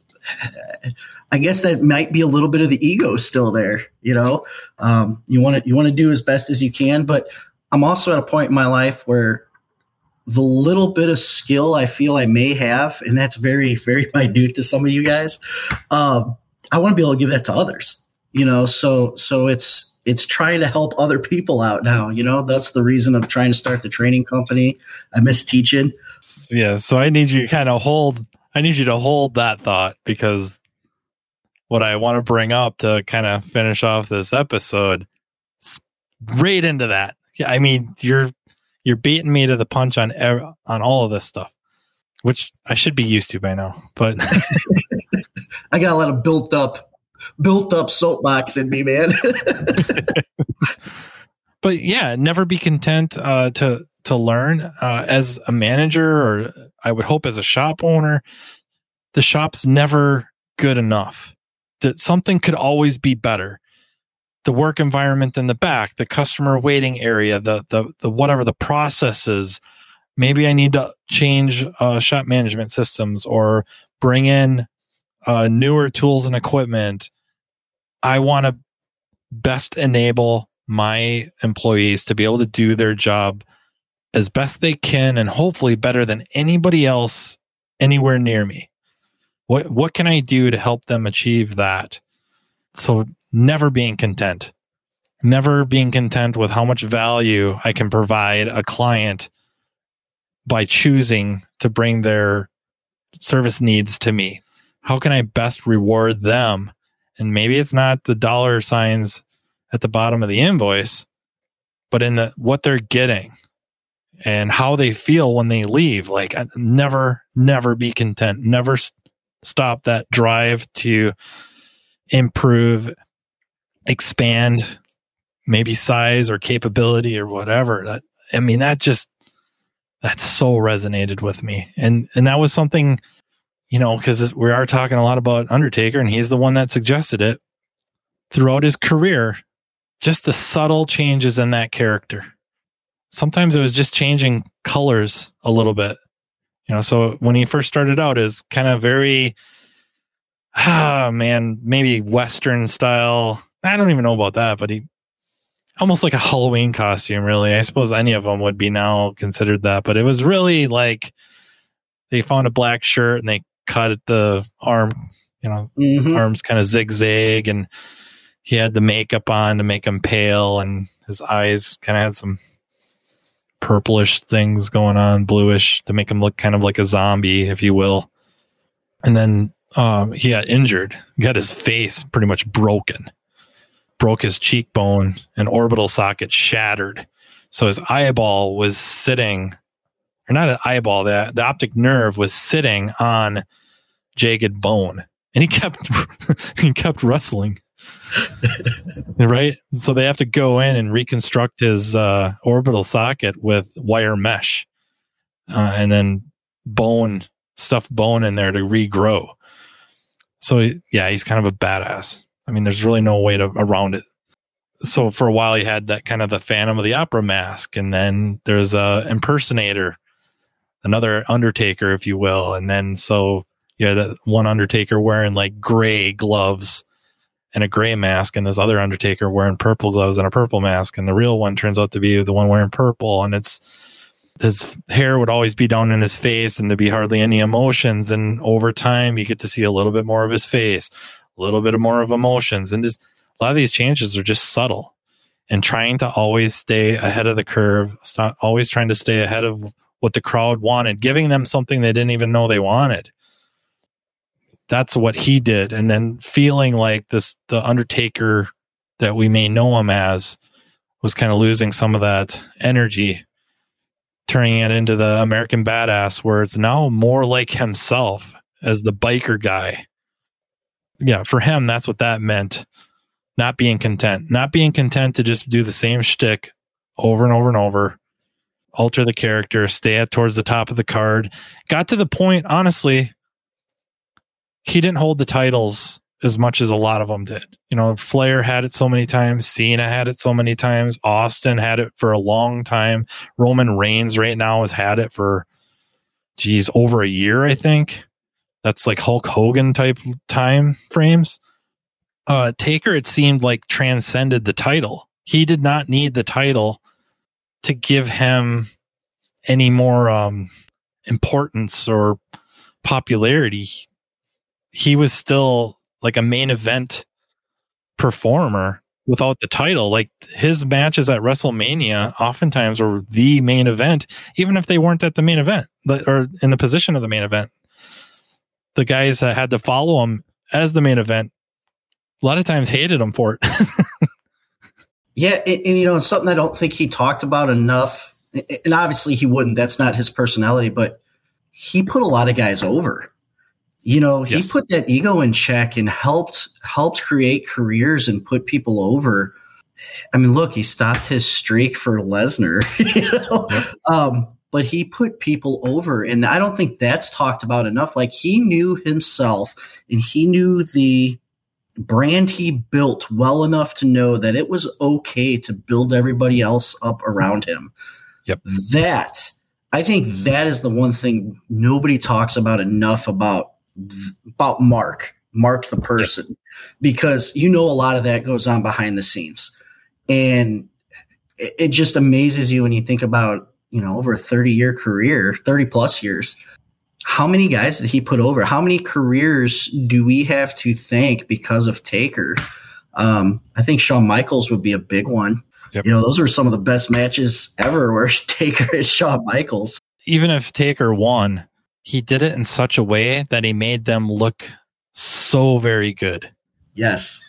I guess that might be a little bit of the ego still there. You know, um, you want to you want to do as best as you can, but I'm also at a point in my life where the little bit of skill I feel I may have, and that's very very minute to some of you guys. Um, I want to be able to give that to others. You know, so so it's it's trying to help other people out now. You know, that's the reason of trying to start the training company. I miss teaching. Yeah. So I need you to kind of hold, I need you to hold that thought because what I want to bring up to kind of finish off this episode right into that. I mean, you're, you're beating me to the punch on, on all of this stuff, which I should be used to by now, but I got a lot of built up built up soapbox in me, man. but yeah, never be content uh, to to learn uh, as a manager, or I would hope as a shop owner. The shop's never good enough. That something could always be better. The work environment in the back, the customer waiting area, the the the whatever the processes. Maybe I need to change uh, shop management systems or bring in uh, newer tools and equipment. I want to best enable my employees to be able to do their job as best they can and hopefully better than anybody else anywhere near me. What what can I do to help them achieve that? So never being content. Never being content with how much value I can provide a client by choosing to bring their service needs to me how can I best reward them? And maybe it's not the dollar signs at the bottom of the invoice, but in the what they're getting and how they feel when they leave. Like never, never be content. Never stop that drive to improve, expand, maybe size or capability or whatever. That I mean, that just that so resonated with me, and and that was something you know, because we are talking a lot about Undertaker, and he's the one that suggested it throughout his career. Just the subtle changes in that character. Sometimes it was just changing colors a little bit. You know, so when he first started out, is kind of very, ah, man, maybe Western style. I don't even know about that, but he almost like a Halloween costume, really. I suppose any of them would be now considered that, but it was really like they found a black shirt and they cut the arm, you know, mm-hmm. arms kind of zigzag, and he had the makeup on to make him pale, and his eyes kind of had some purplish things going on, bluish to make him look kind of like a zombie, if you will. And then um, he got injured, got his face pretty much broken, broke his cheekbone, and orbital socket shattered. So his eyeball was sitting or not an eyeball, the, the optic nerve was sitting on jagged bone and he kept, he kept wrestling. right. So they have to go in and reconstruct his uh, orbital socket with wire mesh uh, and then bone, stuff bone in there to regrow. So yeah, he's kind of a badass. I mean, there's really no way to around it so for a while he had that kind of the Phantom of the Opera mask, and then there's a impersonator another Undertaker, if you will. And then so you had that one Undertaker wearing like gray gloves and a gray mask, and this other Undertaker wearing purple gloves and a purple mask. And the real one turns out to be the one wearing purple. And it's his hair would always be down in his face and to be hardly any emotions. And over time, you get to see a little bit more of his face, a little bit more of emotions. And just, a lot of these changes are just subtle and trying to always stay ahead of the curve, always trying to stay ahead of what the crowd wanted, giving them something they didn't even know they wanted that's what he did. And then feeling like this, the Undertaker that we may know him as was kind of losing some of that energy, turning it into the American badass where it's now more like himself as the biker guy. Yeah, for him, that's what that meant. Not being content, not being content to just do the same shtick over and over and over, alter the character, stay at towards the top of the card. Got to the point, honestly, he didn't hold the titles as much as a lot of them did. You know, Flair had it so many times, Cena had it so many times, Austin had it for a long time. Roman Reigns right now has had it for geez, over a year, I think. That's like Hulk Hogan type time frames. Uh Taker it seemed like transcended the title. He did not need the title to give him any more um importance or popularity he was still like a main event performer without the title. Like his matches at WrestleMania oftentimes were the main event, even if they weren't at the main event or in the position of the main event. The guys that had to follow him as the main event a lot of times hated him for it. yeah, and, and, you know, it's something I don't think he talked about enough. And obviously he wouldn't. That's not his personality, but he put a lot of guys over. You know, he yes. put that ego in check and helped helped create careers and put people over. I mean, look, he stopped his streak for Lesnar, you know? Um, but he put people over, and I don't think that's talked about enough. Like he knew himself, and he knew the brand he built well enough to know that it was okay to build everybody else up around him. Yep. That I think that is the one thing nobody talks about enough about about Mark, Mark the person, yes. because you know a lot of that goes on behind the scenes, and it, it just amazes you when you think about you know over a thirty year career, thirty plus years. How many guys did he put over? How many careers do we have to thank because of Taker? Um, I think Shawn Michaels would be a big one. Yep. You know, those were some of the best matches ever where Taker is Shawn Michaels. Even if Taker won, he did it in such a way that he made them look so very good. Yes.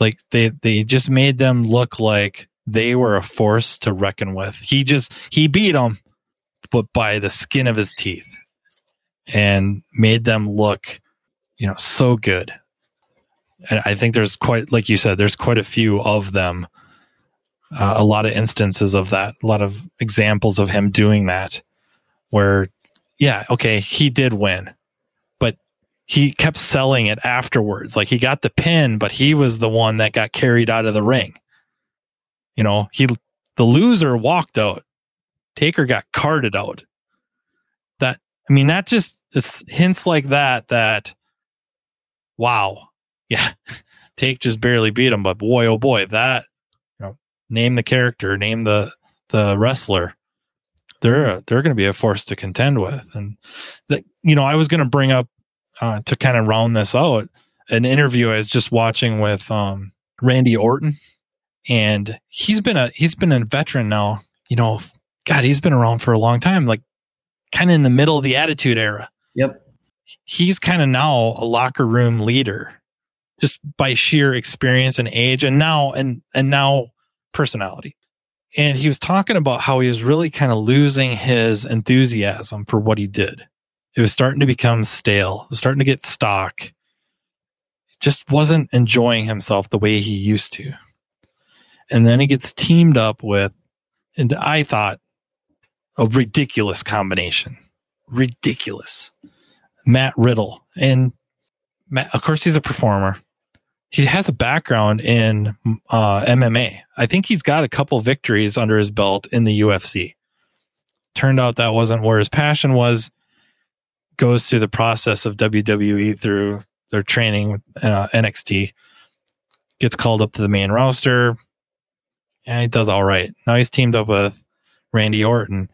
Like they they just made them look like they were a force to reckon with. He just he beat them but by the skin of his teeth and made them look, you know, so good. And I think there's quite like you said there's quite a few of them. Uh, a lot of instances of that, a lot of examples of him doing that where yeah, okay, he did win, but he kept selling it afterwards. Like he got the pin, but he was the one that got carried out of the ring. You know, he the loser walked out. Taker got carted out. That I mean, that just it's hints like that that wow, yeah, Take just barely beat him, but boy, oh boy, that you know, name the character, name the the wrestler they're they're going to be a force to contend with. And that you know, I was going to bring up uh, to kind of round this out an interview I was just watching with um, Randy Orton, and he's been a he's been a veteran now. You know, God, he's been around for a long time, like kind of in the middle of the Attitude Era. Yep. He's kind of now a locker room leader, just by sheer experience and age, and now and and now personality and he was talking about how he was really kind of losing his enthusiasm for what he did. It was starting to become stale, starting to get stock. Just wasn't enjoying himself the way he used to. And then he gets teamed up with, and I thought, a ridiculous combination. Ridiculous. Matt Riddle. And Matt, of course, he's a performer he has a background in uh, MMA. I think he's got a couple victories under his belt in the UFC. turned out that wasn't where his passion was. Goes through the process of WWE through their training uh, NXT, gets called up to the main roster, and he does all right. Now he's teamed up with Randy Orton.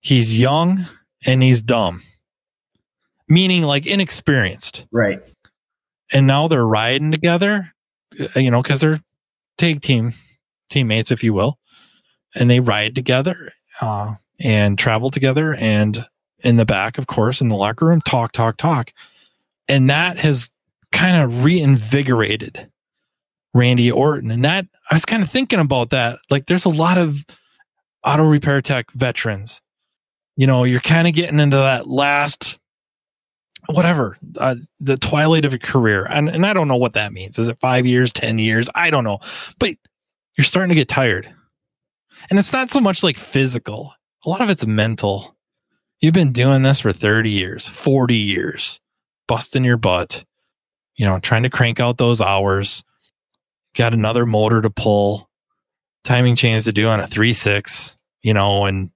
He's young and he's dumb, meaning like inexperienced. Right. And now they're riding together, uh, you know, because they're tag team teammates, if you will, and they ride together uh, and travel together. And in the back, of course, in the locker room, talk, talk, talk. And that has kind of reinvigorated Randy Orton. And that I was kind of thinking about that. Like there's a lot of auto repair tech veterans. You know, you're kind of getting into that last whatever, uh, the twilight of your career. And and I don't know what that means. Is it 5 years, 10 years? I don't know. But you're starting to get tired. And it's not so much like physical. A lot of it's mental. You've been doing this for 30 years, 40 years, busting your butt, you know, trying to crank out those hours, got another motor to pull, timing chains to do on a three six, you know, and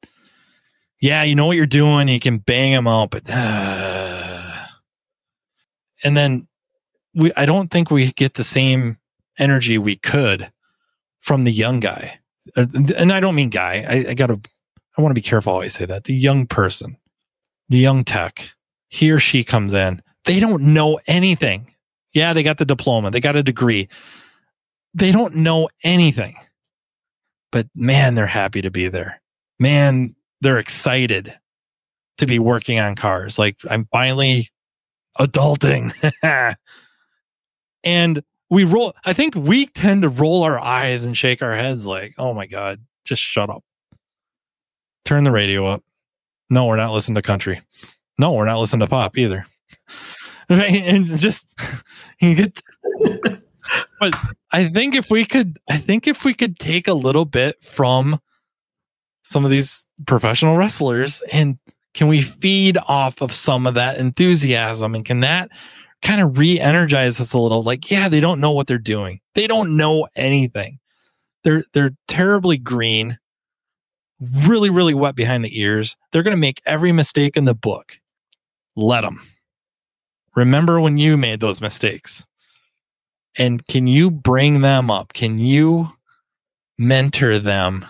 yeah, you know what you're doing. You can bang them out, but uh, and then we, I don't think we get the same energy we could from the young guy. Uh, and I don't mean guy. I, I gotta, I want to be careful I say that. The young person, the young tech, he or she comes in. They don't know anything. Yeah, they got the diploma. They got a degree. They don't know anything but man, they're happy to be there. Man, they're excited to be working on cars. Like I'm finally adulting. and we roll, I think we tend to roll our eyes and shake our heads like, oh my God, just shut up. Turn the radio up. No, we're not listening to country. No, we're not listening to pop either. And just you get but I think if we could, I think if we could take a little bit from some of these professional wrestlers and can we feed off of some of that enthusiasm? And can that kind of re-energize us a little? Like yeah they don't know what they're doing. They don't know anything. They're they're terribly green really really wet behind the ears. They're going to make every mistake in the book. Let them remember when you made those mistakes. And can you bring them up? Can you mentor them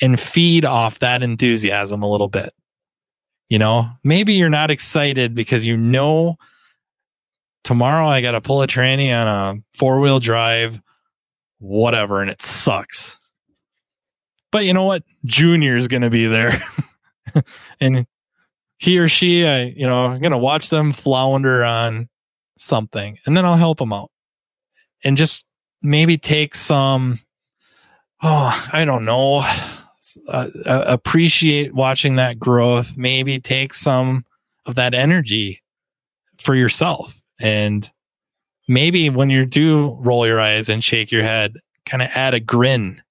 and feed off that enthusiasm a little bit? You know, maybe you're not excited because you know tomorrow I got to pull a tranny on a four wheel drive, whatever, and it sucks. But you know what? Junior is going to be there. and he or she, I, you know, I'm going to watch them flounder on something and then I'll help them out and just maybe take some, oh, I don't know, uh, uh, appreciate watching that growth. Maybe take some of that energy for yourself. And maybe when you do roll your eyes and shake your head, kind of add a grin.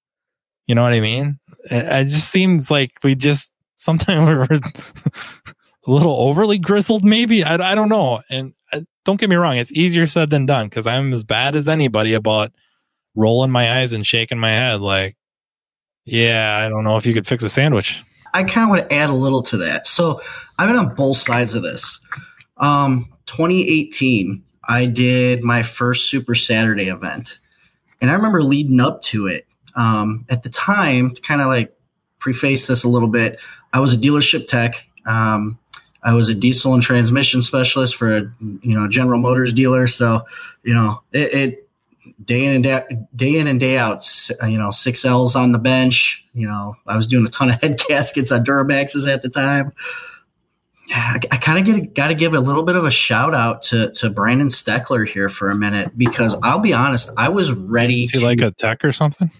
You know what I mean? It, just seems like we just sometimes we're a little overly grizzled, maybe. I, I don't know. And don't get me wrong, it's easier said than done because I'm as bad as anybody about rolling my eyes and shaking my head like, yeah, I don't know if you could fix a sandwich. I kind of want to add a little to that. So I've been on both sides of this. Um, 2018, I did my first Super Saturday event. And I remember leading up to it. Um, at the time, to kind of like preface this a little bit, I was a dealership tech. Um, I was a diesel and transmission specialist for a you know General Motors dealer. So you know it, it day in and day, day in and day out. You know six L's on the bench. You know I was doing a ton of head gaskets on Duramaxes at the time. I, I kind of got to give a little bit of a shout out to to Brandon Steckler here for a minute because I'll be honest, I was ready. Is he to, like a tech or something?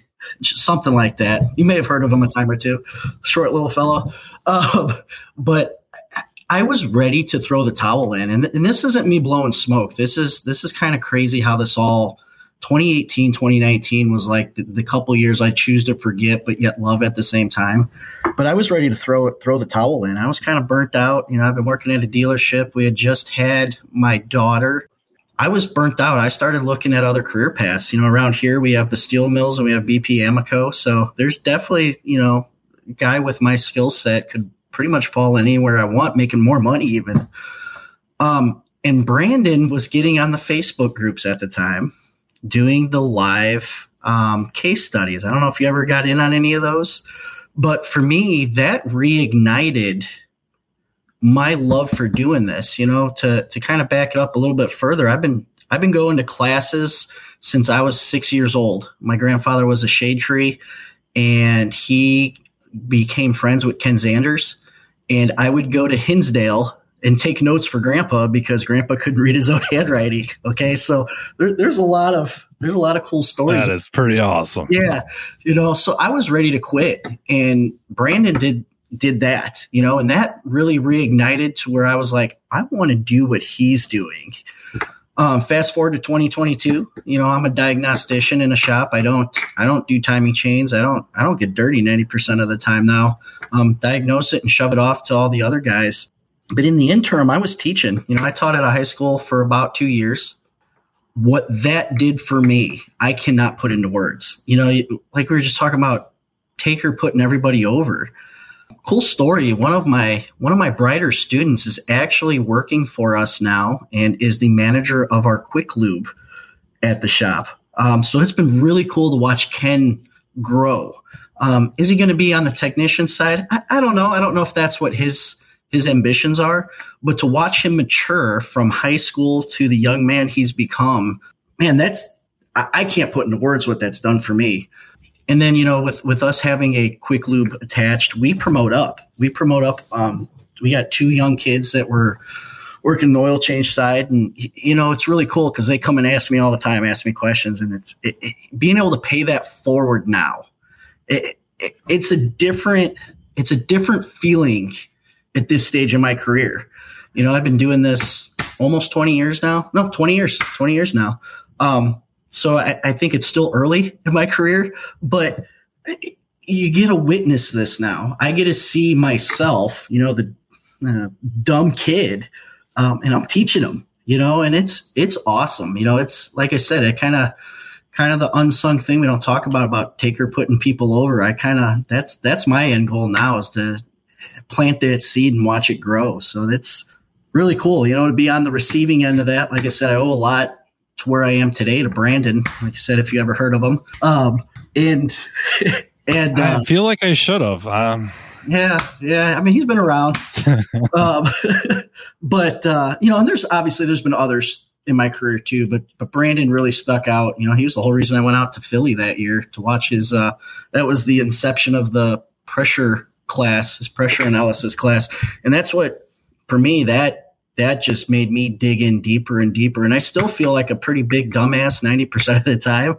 Something like that. You may have heard of him a time or two. Short little fellow, um, but I was ready to throw the towel in, and, and this isn't me blowing smoke. This is this is kind of crazy how this all 2018 2019 was like the, the, couple years I choose to forget but yet love at the same time. But I was ready to throw it throw the towel in. I was kind of burnt out. You know, I've been working at a dealership. We had just had my daughter. I was burnt out. I started looking at other career paths. You know, around here we have the steel mills and we have BP Amoco. So there's definitely, you know, guy with my skill set could pretty much fall anywhere I want, making more money even. Um, and Brandon was getting on the Facebook groups at the time, doing the live um, case studies. I don't know if you ever got in on any of those, but for me, that reignited my love for doing this. You know, to to kind of back it up a little bit further, I've been I've been going to classes since I was six years old. My grandfather was a shade tree, and he became friends with Ken Zanders. And I would go to Hinsdale and take notes for grandpa because grandpa couldn't read his own handwriting. Okay. So there, there's a lot of, there's a lot of cool stories. That is pretty awesome. Yeah. You know, so I was ready to quit and Brandon did, did that, you know, and that really reignited to where I was like, I want to do what he's doing. Um, fast forward to 2022, you know, I'm a diagnostician in a shop. I don't, I don't do timing chains. I don't, I don't get dirty 90% of the time now. Um, diagnose it and shove it off to all the other guys but in the interim, I was teaching. You know, I taught at a high school for about two years. What that did for me, I cannot put into words. You know, like we were just talking about Taker putting everybody over. Cool story. One of my one of my brighter students is actually working for us now and is the manager of our quick lube at the shop. Um, so it's been really cool to watch Ken grow. Um, is he going to be on the technician side? I, I don't know. I don't know if that's what his his ambitions are, but to watch him mature from high school to the young man he's become, man, that's I, I can't put into words what that's done for me. And then you know, with with us having a quick lube attached, we promote up. We promote up. Um, we got two young kids that were working the oil change side, and you know, it's really cool because they come and ask me all the time, ask me questions, and it's it, it, being able to pay that forward now. It, it's a different it's a different feeling at this stage in my career. You know, I've been doing this almost 20 years now. No, 20 years, 20 years now. Um, so I, I think it's still early in my career, but you get to witness this now. I get to see myself, you know, the uh, dumb kid, um, and I'm teaching them, you know, and it's it's awesome. You know, it's like I said, it kind of kind of the unsung thing we don't talk about about Taker putting people over. I kind of that's that's my end goal now is to plant that seed and watch it grow. So that's really cool, you know, to be on the receiving end of that. Like I said, I owe a lot to where I am today to Brandon. Like I said, if you ever heard of him, um, and and uh, I feel like I should have. Um, yeah, yeah. I mean, he's been around, um, but uh, you know, and there's obviously there's been others in my career too, but but Brandon really stuck out. You know, he was the whole reason I went out to Philly that year to watch his. Uh, that was the inception of the pressure class, his pressure analysis class. And that's what, for me, that that just made me dig in deeper and deeper. And I still feel like a pretty big dumbass 90% of the time.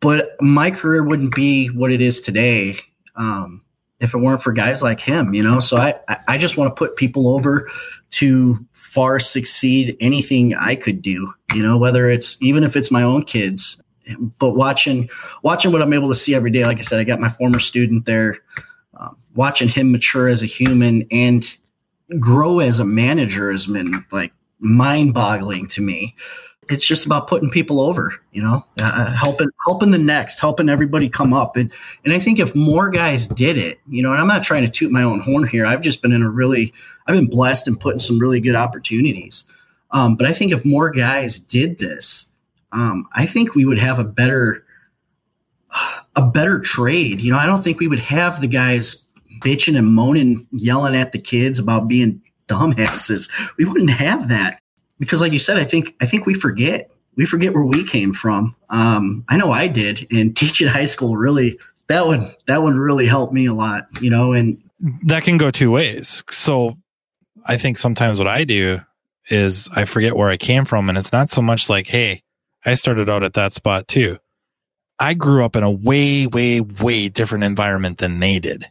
But my career wouldn't be what it is today um, if it weren't for guys like him, you know? So I, I just want to put people over to far succeed anything I could do, you know, whether it's even if it's my own kids. But watching watching what I'm able to see every day, like I said, I got my former student there watching him mature as a human and grow as a manager has been like mind boggling to me. It's just about putting people over, you know, uh, uh, helping helping the next, helping everybody come up, and and I think if more guys did it, you know, and I'm not trying to toot my own horn here. I've just been in a really, I've been blessed and put in some really good opportunities. Um, but I think if more guys did this, um, I think we would have a better a better trade. You know, I don't think we would have the guys bitching and moaning, yelling at the kids about being dumbasses. We wouldn't have that because, like you said, I think I think we forget we forget where we came from. Um, I know I did, and teaching high school really that one that one really helped me a lot. You know, and that can go two ways. So I think sometimes what I do is I forget where I came from, and it's not so much like, hey, I started out at that spot too. I grew up in a way, way, way different environment than they did.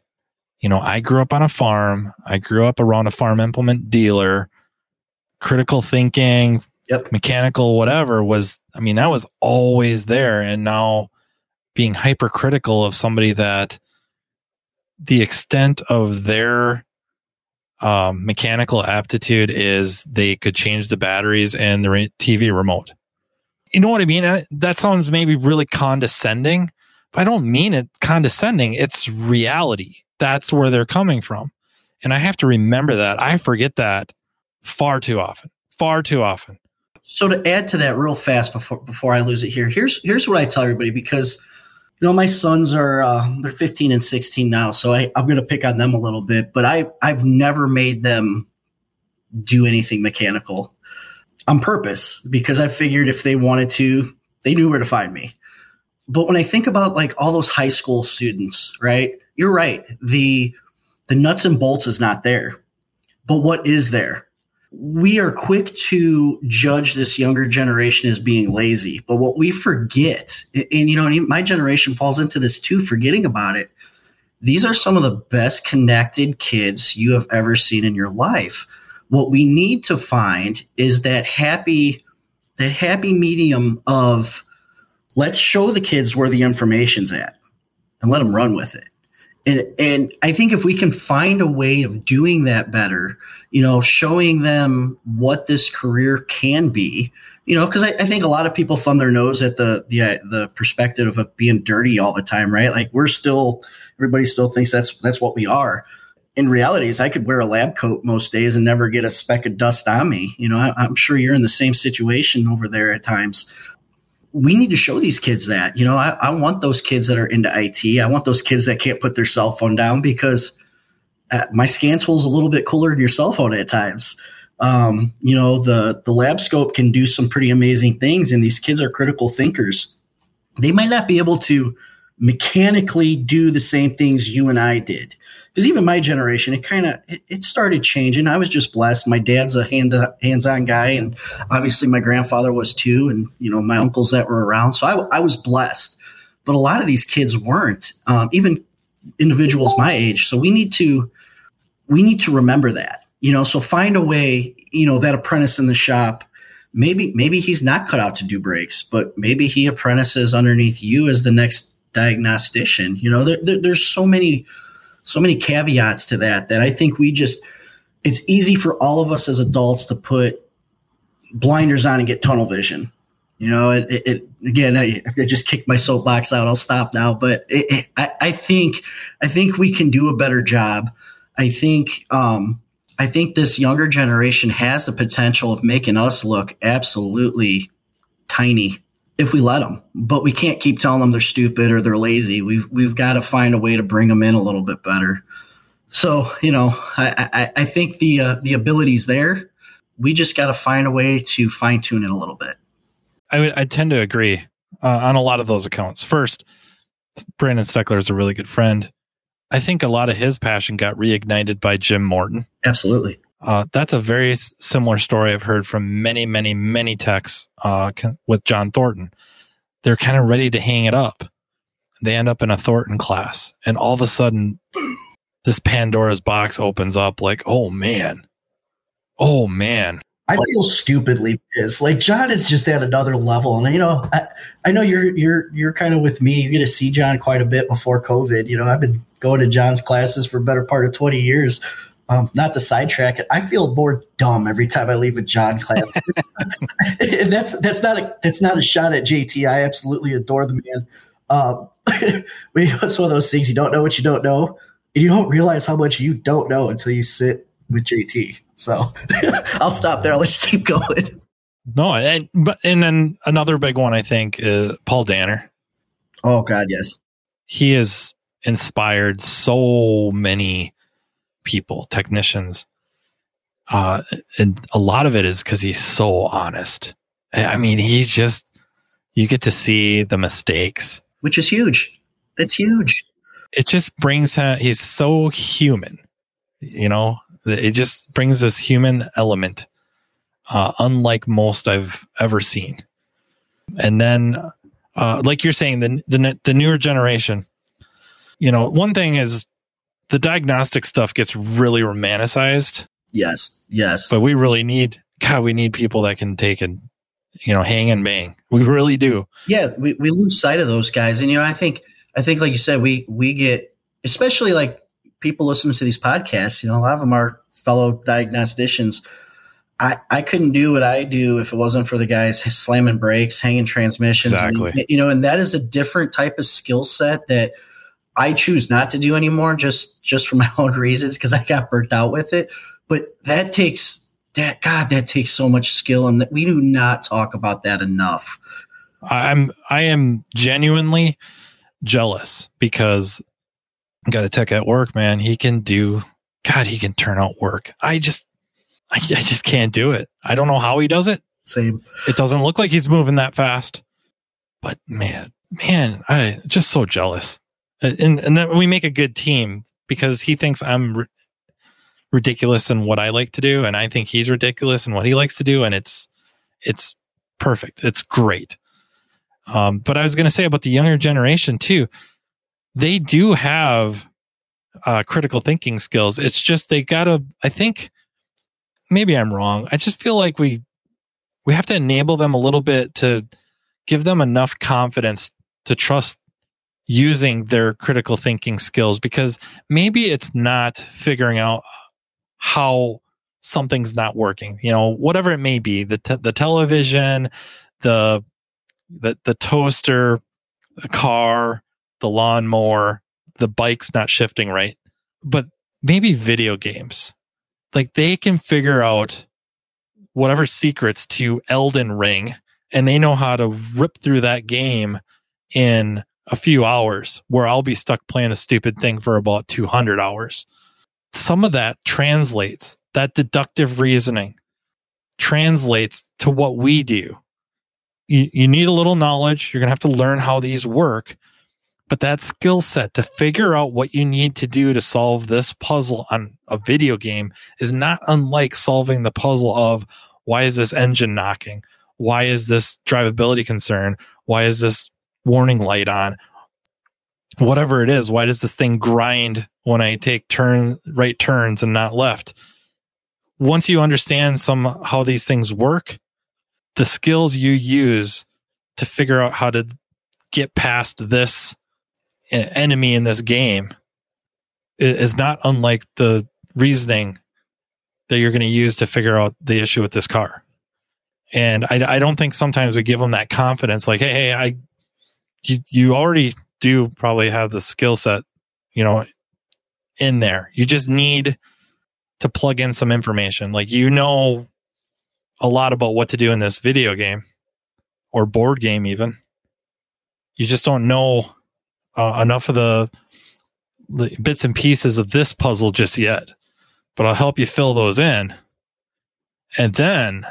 You know, I grew up on a farm. I grew up around a farm implement dealer. Critical thinking, yep. mechanical, whatever was, I mean, that was always there. And now being hypercritical of somebody that the extent of their um, mechanical aptitude is they could change the batteries and the TV remote you know what I mean? That sounds maybe really condescending, but I don't mean it condescending. It's reality. That's where they're coming from. And I have to remember that. I forget that far too often. Far too often. So to add to that real fast before before I lose it here, here's here's what I tell everybody because you know my sons are uh, they're 15 and 16 now, so I, I'm going to pick on them a little bit. But I I've never made them do anything mechanical on purpose because I figured if they wanted to, they knew where to find me. But when I think about like all those high school students, right? You're right. The the nuts and bolts is not there. But what is there? We are quick to judge this younger generation as being lazy. But what we forget, and, you know, my generation falls into this too, forgetting about it. These are some of the best connected kids you have ever seen in your life. What we need to find is that happy, that happy medium of let's show the kids where the information's at and let them run with it. And, and I think if we can find a way of doing that better, you know, showing them what this career can be, you know, because I, I, think a lot of people thumb their nose at the the uh, the perspective of being dirty all the time, right? Like we're still everybody still thinks that's that's what we are. In reality, is I could wear a lab coat most days and never get a speck of dust on me. You know, I, I'm sure you're in the same situation over there at times we need to show these kids that. You know, I, I, want those kids that are into IT. I want those kids that can't put their cell phone down because uh, my scan tool is a little bit cooler than your cell phone at times. Um, you know, the the lab scope can do some pretty amazing things, and these kids are critical thinkers. They might not be able to mechanically do the same things you and I did because even my generation, it kind of it, it, started changing. I was just blessed. My dad's a hand hands on guy, and obviously my grandfather was too, and you know my uncles that were around. So I, I was blessed, but a lot of these kids weren't. Um, even individuals my age. So we need to we need to remember that. You know, so find a way. You know, that apprentice in the shop. Maybe maybe he's not cut out to do brakes, but maybe he apprentices underneath you as the next diagnostician. You know, there, there, there's so many so many caveats to that that I think we just it's easy for all of us as adults to put blinders on and get tunnel vision. You know, it, it, again, I, I, just kicked my soapbox out. I'll stop now, but it, I, I, think I think we can do a better job. I think um, I think this younger generation has the potential of making us look absolutely tiny if we let them. But we can't keep telling them they're stupid or they're lazy. We've we've got to find a way to bring them in a little bit better. So you know, I I, I think the uh, the ability's there. We just got to find a way to fine tune it a little bit. I I tend to agree uh, on a lot of those accounts. First, Brandon Steckler is a really good friend. I think a lot of his passion got reignited by Jim Morton. Absolutely. Uh, that's a very similar story I've heard from many, many, many techs uh, with John Thornton. They're kind of ready to hang it up. They end up in a Thornton class, and all of a sudden, this Pandora's box opens up. Like, oh man, oh man. I feel stupidly pissed. Like John is just at another level, and you know, I, I know you're you're you're kind of with me. You get to see John quite a bit before COVID. You know, I've been going to John's classes for better part of twenty years um, not to sidetrack it, I feel more dumb every time I leave a John class. and that's that's not a that's not a shot at JT. I absolutely adore the man. Um, but you know, it's one of those things you don't know what you don't know, and you don't realize how much you don't know until you sit with JT. So I'll stop there. I'll let you keep going. No, and but and then another big one I think is Paul Danner. Oh God, yes. He has inspired so many people, technicians. Uh, and a lot of it is because he's so honest. I mean, he's just, you get to see the mistakes, which is huge. It's huge. It just brings him, he's so human, you know, it just brings this human element, uh, unlike most I've ever seen. And then, uh, like you're saying, the, the, the newer generation, you know, one thing is the diagnostic stuff gets really romanticized. Yes, yes. But we really need God, we need people that can take and you know, hang and bang. We really do. Yeah, we, we lose sight of those guys. And you know, I think I think like you said, we we get especially like people listening to these podcasts, you know, a lot of them are fellow diagnosticians. I, I couldn't do what I do if it wasn't for the guys slamming brakes, hanging transmissions. Exactly. And, you know, and that is a different type of skill set that I choose not to do anymore just just for my own reasons because I got burnt out with it. But that takes that God, that takes so much skill, and that we do not talk about that enough. I'm I am genuinely jealous because I got a tech at work, man. He can do God, he can turn out work. I just I, I just can't do it. I don't know how he does it. Same. It doesn't look like he's moving that fast. But man, man, I just so jealous. And and then we make a good team because he thinks I'm r- ridiculous in what I like to do and I think he's ridiculous in what he likes to do and it's it's perfect. It's great. Um, but I was going to say about the younger generation too. They do have uh, critical thinking skills. It's just they gotta. I think maybe I'm wrong. I just feel like we we have to enable them a little bit to give them enough confidence to trust using their critical thinking skills because maybe it's not figuring out how something's not working. You know whatever it may be the te- the television the the the toaster the car the lawnmower the bike's not shifting right. But maybe video games. Like they can figure out whatever secrets to Elden Ring and they know how to rip through that game in a few hours where I'll be stuck playing a stupid thing for about 200 hours. Some of that translates, that deductive reasoning translates to what we do. You, you need a little knowledge. You're going to have to learn how these work. But that skill set to figure out what you need to do to solve this puzzle on a video game is not unlike solving the puzzle of why is this engine knocking? Why is this drivability concern? Why is this warning light on? Whatever it is, why does this thing grind when I take turn right turns and not left? Once you understand some how these things work, the skills you use to figure out how to get past this enemy in this game is not unlike the reasoning that you're going to use to figure out the issue with this car. And I, I don't think sometimes we give them that confidence, like, hey, hey, I, you, you already do probably have the skill set, you know, in there. You just need to plug in some information. Like, you know, a lot about what to do in this video game or board game, even. You just don't know uh, enough of the, the bits and pieces of this puzzle just yet, but I'll help you fill those in. And then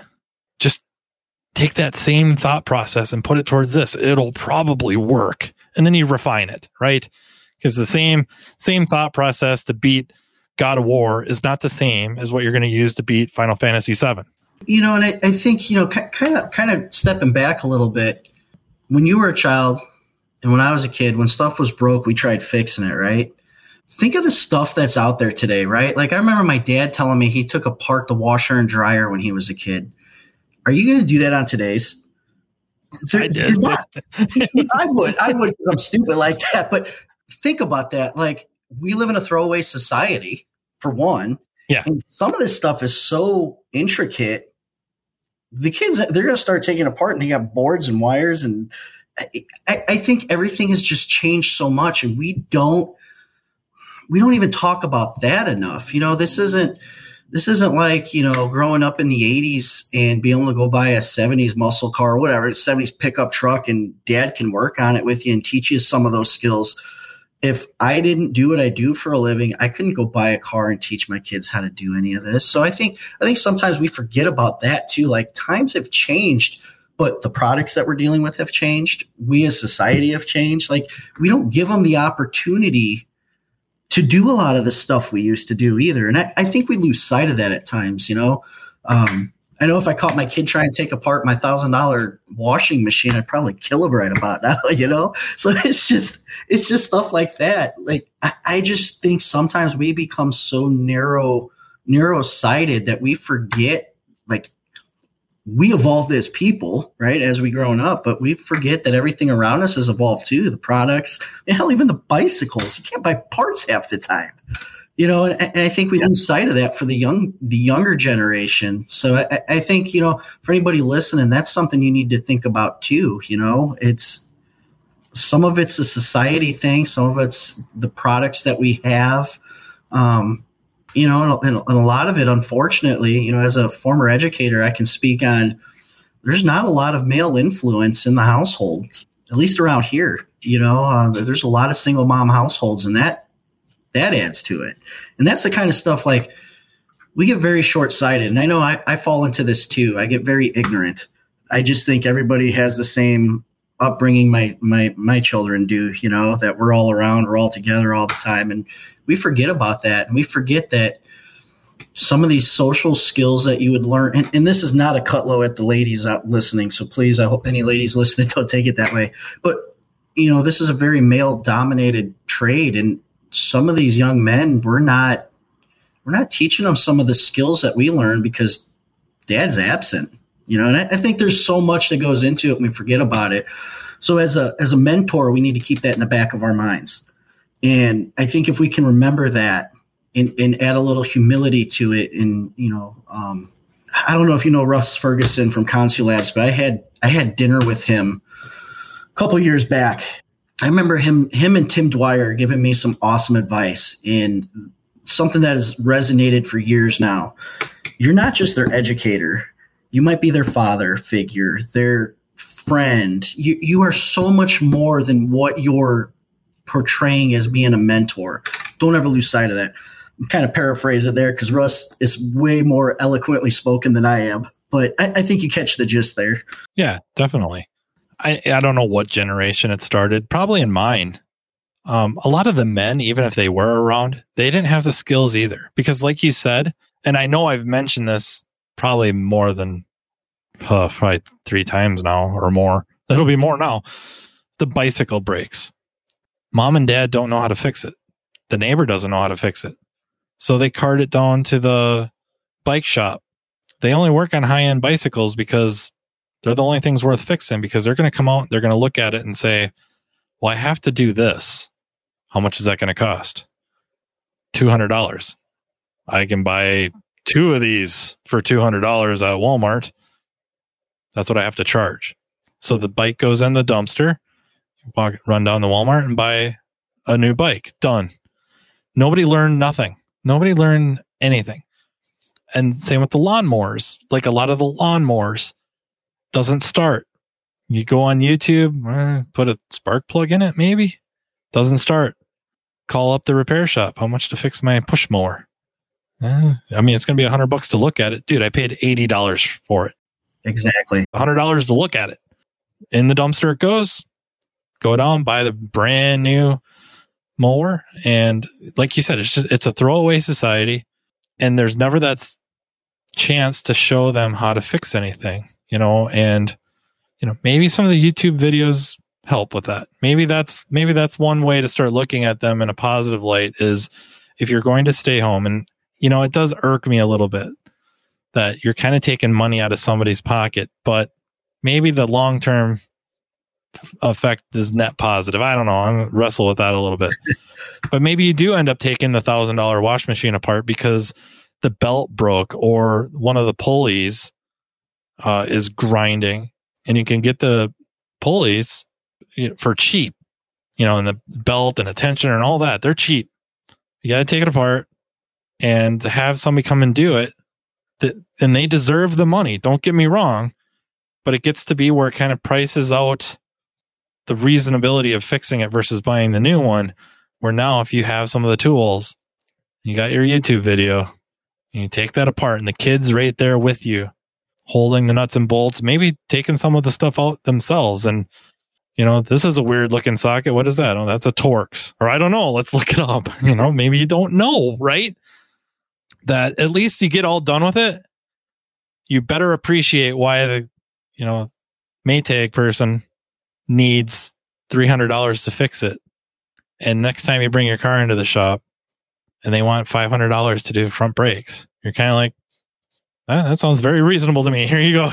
take that same thought process and put it towards this. It'll probably work. And then you refine it, right? Because the same, same thought process to beat God of War is not the same as what you're going to use to beat Final Fantasy VII. You know, and I, I think, you know, kind of, kind of stepping back a little bit, when you were a child, and when I was a kid, when stuff was broke, we tried fixing it, right? Think of the stuff that's out there today, right? Like I remember my dad telling me he took apart the washer and dryer when he was a kid. Are you going to do that on today's? I did. I would. I would. I'm stupid like that. But think about that. Like we live in a throwaway society, for one. Yeah. And some of this stuff is so intricate. The kids, they're going to start taking apart, and they got boards and wires and I, I think everything has just changed so much, and we don't we don't even talk about that enough. You know, this isn't this isn't like you know growing up in the 80s and being able to go buy a 70s muscle car or whatever 70s pickup truck and dad can work on it with you and teach you some of those skills if i didn't do what i do for a living i couldn't go buy a car and teach my kids how to do any of this so i think i think sometimes we forget about that too like times have changed but the products that we're dealing with have changed. We as society have changed. Like we don't give them the opportunity to do a lot of the stuff we used to do either. And I, I think we lose sight of that at times, you know. Um, I know if I caught my kid trying to take apart my thousand dollar washing machine, I'd probably kill him right about now, you know? So it's just it's just stuff like that. Like I, I just think sometimes we become so narrow narrow sighted that we forget like we evolved as people, right, as we grown up, but we forget that everything around us has evolved too. The products, and hell, even the bicycles. You can't buy parts half the time, you know. And, and I think we lose sight of that for the young, the younger generation. So I, I, think you know, for anybody listening, that's something you need to think about too. You know, it's some of it's a society thing, some of it's the products that we have. Um, you know, and, and a lot of it, unfortunately, you know, as a former educator, I can speak on there's not a lot of male influence in the household, at least around here. You know, uh, there's a lot of single mom households, and that that adds to it. And that's the kind of stuff like we get very short sighted. And I know I, I fall into this too. I get very ignorant. I just think everybody has the same upbringing my my my children do. You know that we're all around, we're all together all the time, and we forget about that, and we forget that some of these social skills that you would learn. And, and this is not a cut low at the ladies out listening, so please, I hope any ladies listening don't take it that way. But you know, this is a very male dominated trade, and some of these young men, we're not we're not teaching them some of the skills that we learn because dad's absent you know and I, I, think there's so much that goes into it and we forget about it. So as a as a mentor we need to keep that in the back of our minds. And i think if we can remember that and, and add a little humility to it and you know um, i don't know if you know russ ferguson from consul labs but i had i had dinner with him a couple years back. I remember him him and tim dwyer giving me some awesome advice and something that has resonated for years now. You're not just their educator you might be their father figure, their friend. You you are so much more than what you're portraying as being a mentor. Don't ever lose sight of that. I'm kind of paraphrase it there because Russ is way more eloquently spoken than I am, but I, I think you catch the gist there. Yeah, definitely. I I don't know what generation it started. Probably in mine. Um, a lot of the men, even if they were around, they didn't have the skills either. Because, like you said, and I know I've mentioned this probably more than uh, probably three times now or more. It'll be more now. The bicycle breaks. Mom and dad don't know how to fix it. The neighbor doesn't know how to fix it. So they cart it down to the bike shop. They only work on high end bicycles because they're the only things worth fixing because they're going to come out, they're going to look at it and say, well, I have to do this. How much is that going to cost? $200. I can buy two of these for $200 at Walmart. That's what I have to charge. So the bike goes in the dumpster, walk, run down to Walmart and buy a new bike. Done. Nobody learned nothing. Nobody learned anything. And same with the lawnmowers. Like a lot of the lawnmowers doesn't start. You go on YouTube, eh, put a spark plug in it, maybe doesn't start. Call up the repair shop. How much to fix my push mower? Eh, I mean, it's going to be a hundred bucks to look at it. Dude, I paid $80 for it. Exactly. a $100 to look at it. In the dumpster it goes. Go down, buy the brand new mower. And like you said, it's just, it's a throwaway society. And there's never that chance to show them how to fix anything, you know, and, you know, maybe some of the YouTube videos help with that. Maybe that's, maybe that's one way to start looking at them in a positive light is if you're going to stay home and, you know, it does irk me a little bit that you're kind of taking money out of somebody's pocket, but maybe the long term effect is net positive. I don't know. I'm gonna wrestle with that a little bit. but maybe you do end up taking the thousand dollar wash machine apart because the belt broke or one of the pulleys uh, is grinding and you can get the pulleys for cheap, you know, and the belt and the tensioner and all that. They're cheap. You got to take it apart and to have somebody come and do it and they deserve the money. Don't get me wrong, but it gets to be where it kind of prices out the reasonability of fixing it versus buying the new one. Where now, if you have some of the tools, you got your YouTube video, and you take that apart, and the kids right there with you, holding the nuts and bolts, maybe taking some of the stuff out themselves. And, you know, this is a weird looking socket. What is that? Oh, that's a Torx. Or I don't know. Let's look it up. You know, maybe you don't know, right? That at least you get all done with it, you better appreciate why the, you know, Maytag person needs $300 to fix it. And next time you bring your car into the shop and they want $500 to do front brakes, you're kind of like, ah, that sounds very reasonable to me. Here you go.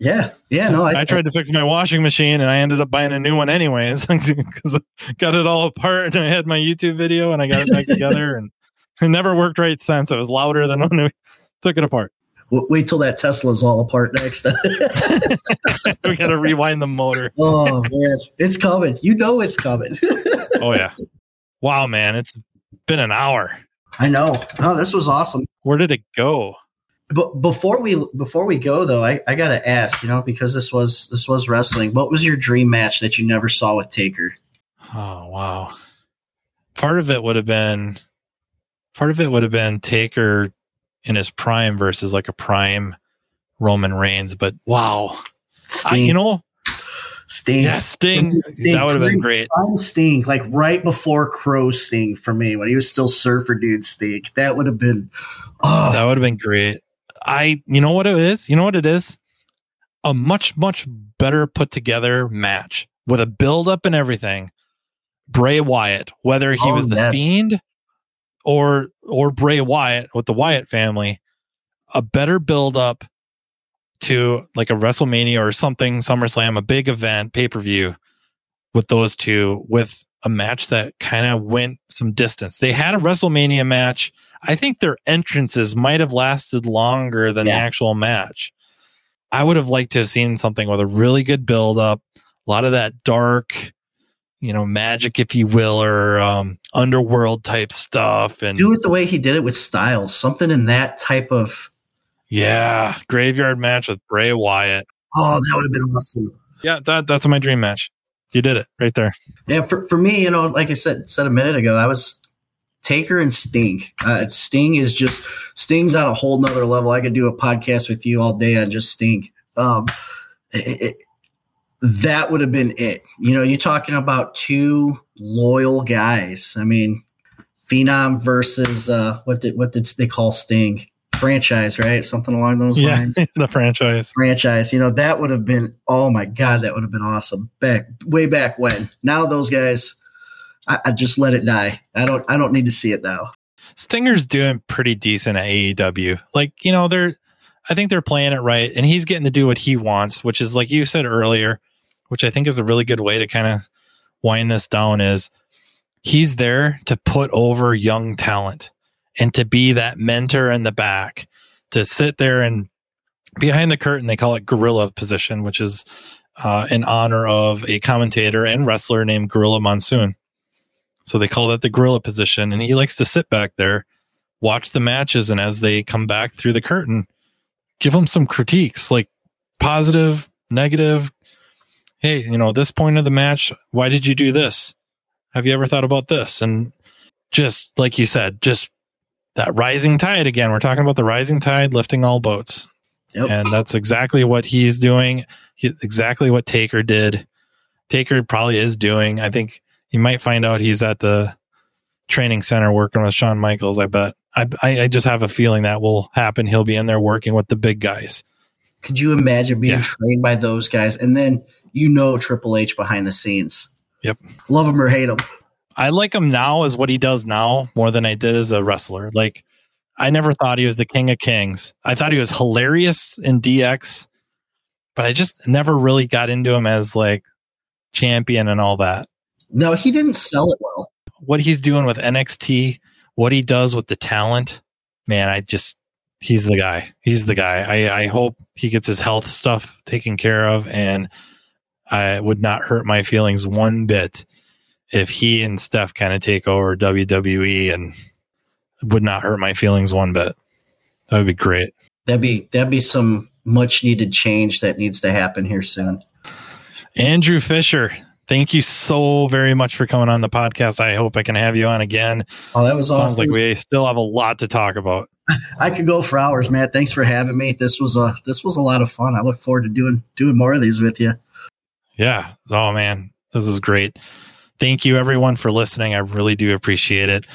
yeah. Yeah. No, I, I tried to fix my washing machine and I ended up buying a new one anyways because I got it all apart and I had my YouTube video and I got it back together and it never worked right since. It was louder than when we took it apart. Wait till that Tesla's all apart next. we got to rewind the motor. oh man, it's coming. You know it's coming. Oh yeah. Wow, man, it's been an hour. I know. Oh, this was awesome. Where did it go? But before we before we go though, I, I gotta ask, you know, because this was this was wrestling. What was your dream match that you never saw with Taker? Oh wow. Part of it would have been part of it would have been Taker in his prime versus like a prime Roman Reigns, but wow. I, you know, Sting. yeah, Sting, Sting, that would have been great. Sting, like right before Crow Sting for me, when he was still Surfer Dude Sting. That would have been oh That would have been great. I, you know what it is? You know what it is? A much, much better put together match with a build up and everything. Bray Wyatt, whether he Oh, was the yes. fiend or, or Bray Wyatt with the Wyatt family, a better build up to like a WrestleMania or something, SummerSlam, a big event, pay per view with those two, with a match that kind of went some distance. They had a WrestleMania match. I think their entrances might have lasted longer than the actual match. I would have liked to have seen something with a really good build up, a lot of that dark, you know, magic, if you will, or um, underworld type stuff. And do it the way he did it with Styles. Something in that type of yeah, graveyard match with Bray Wyatt. oh, that would have been awesome. Yeah, that that's my dream match. You did it right there. Yeah, for, for me, you know, like I said said a minute ago, I was Taker and Sting. Uh, Sting is just Sting's on a whole nother level. I could do a podcast with you all day on just Sting. Um, it, it- that would have been it. You know, you're talking about two loyal guys. I mean, Phenom versus uh, what did what did they call Sting? Franchise, right? Something along those Yeah, lines the franchise. franchise. You know, that would have been oh my god, that would have been awesome back way back when. Now those guys, I, I just let it die. I don't I don't need to see it now. Stinger's doing pretty decent at AEW. Like, you know, they're I think they're playing it right and he's getting to do what he wants, which is like you said earlier, which I think is a really good way to kind of wind this down is he's there to put over young talent and to be that mentor in the back to sit there and behind the curtain they call it gorilla position which is uh, in honor of a commentator and wrestler named gorilla monsoon. So they call that the gorilla position and he likes to sit back there watch the matches and as they come back through the curtain give them some critiques like positive negative hey you know this point of the match why did you do this have you ever thought about this and just like you said just that rising tide again we're talking about the rising tide lifting all boats Yep. and that's exactly what he's doing he, exactly what taker did taker probably is doing i think you might find out he's at the training center working with Shawn Michaels. I bet. I, I I just have a feeling that will happen. He'll be in there working with the big guys. Could you imagine being Yeah. trained by those guys and then you know Triple H behind the scenes? Yep. Love him or hate him. I like him now as what he does now more than I did as a wrestler. Like I never thought he was the king of kings. I thought he was hilarious in DX, but I just never really got into him as like champion and all that. No, he didn't sell it well. What he's doing with NXT, what he does with the talent, man, I just he's the guy. He's the guy. I, I hope he gets his health stuff taken care of and I would not hurt my feelings one bit if he and Steph kind of take over WWE and would not hurt my feelings one bit. That would be great. That'd be that'd be some much needed change that needs to happen here soon. Andrew Fisher, thank you so very much for coming on the podcast. I hope I can have you on again. Oh, that was Sounds awesome. like we still have a lot to talk about. I could go for hours, Matt. Thanks for having me. This was a this was a lot of fun. I look forward to doing doing more of these with you. Yeah. Oh man, this is great. Thank you everyone for listening. I really do appreciate it.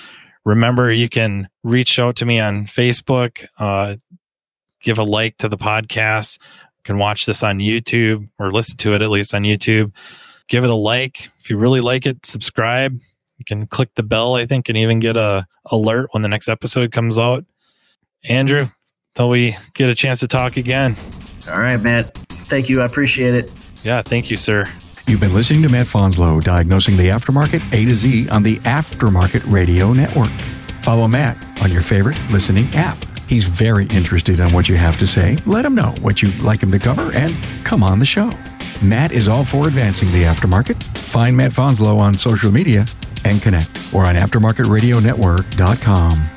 Remember, you can reach out to me on Facebook, uh, give a like to the podcast. You can watch this on YouTube or listen to it at least on YouTube. Give it a like. If you really like it, subscribe. You can click the bell, I think, and even get a alert when the next episode comes out. Andrew, till we get a chance to talk again. All right, Matt. Thank you. I appreciate it. Yeah, thank you, sir. You've been listening to Matt Fanslow diagnosing the aftermarket A to Z on the Aftermarket Radio Network. Follow Matt on your favorite listening app. He's very interested in what you have to say. Let him know what you'd like him to cover and come on the show. Matt is all for advancing the aftermarket. Find Matt Fanslow on social media and connect or on aftermarketradionetwork.com.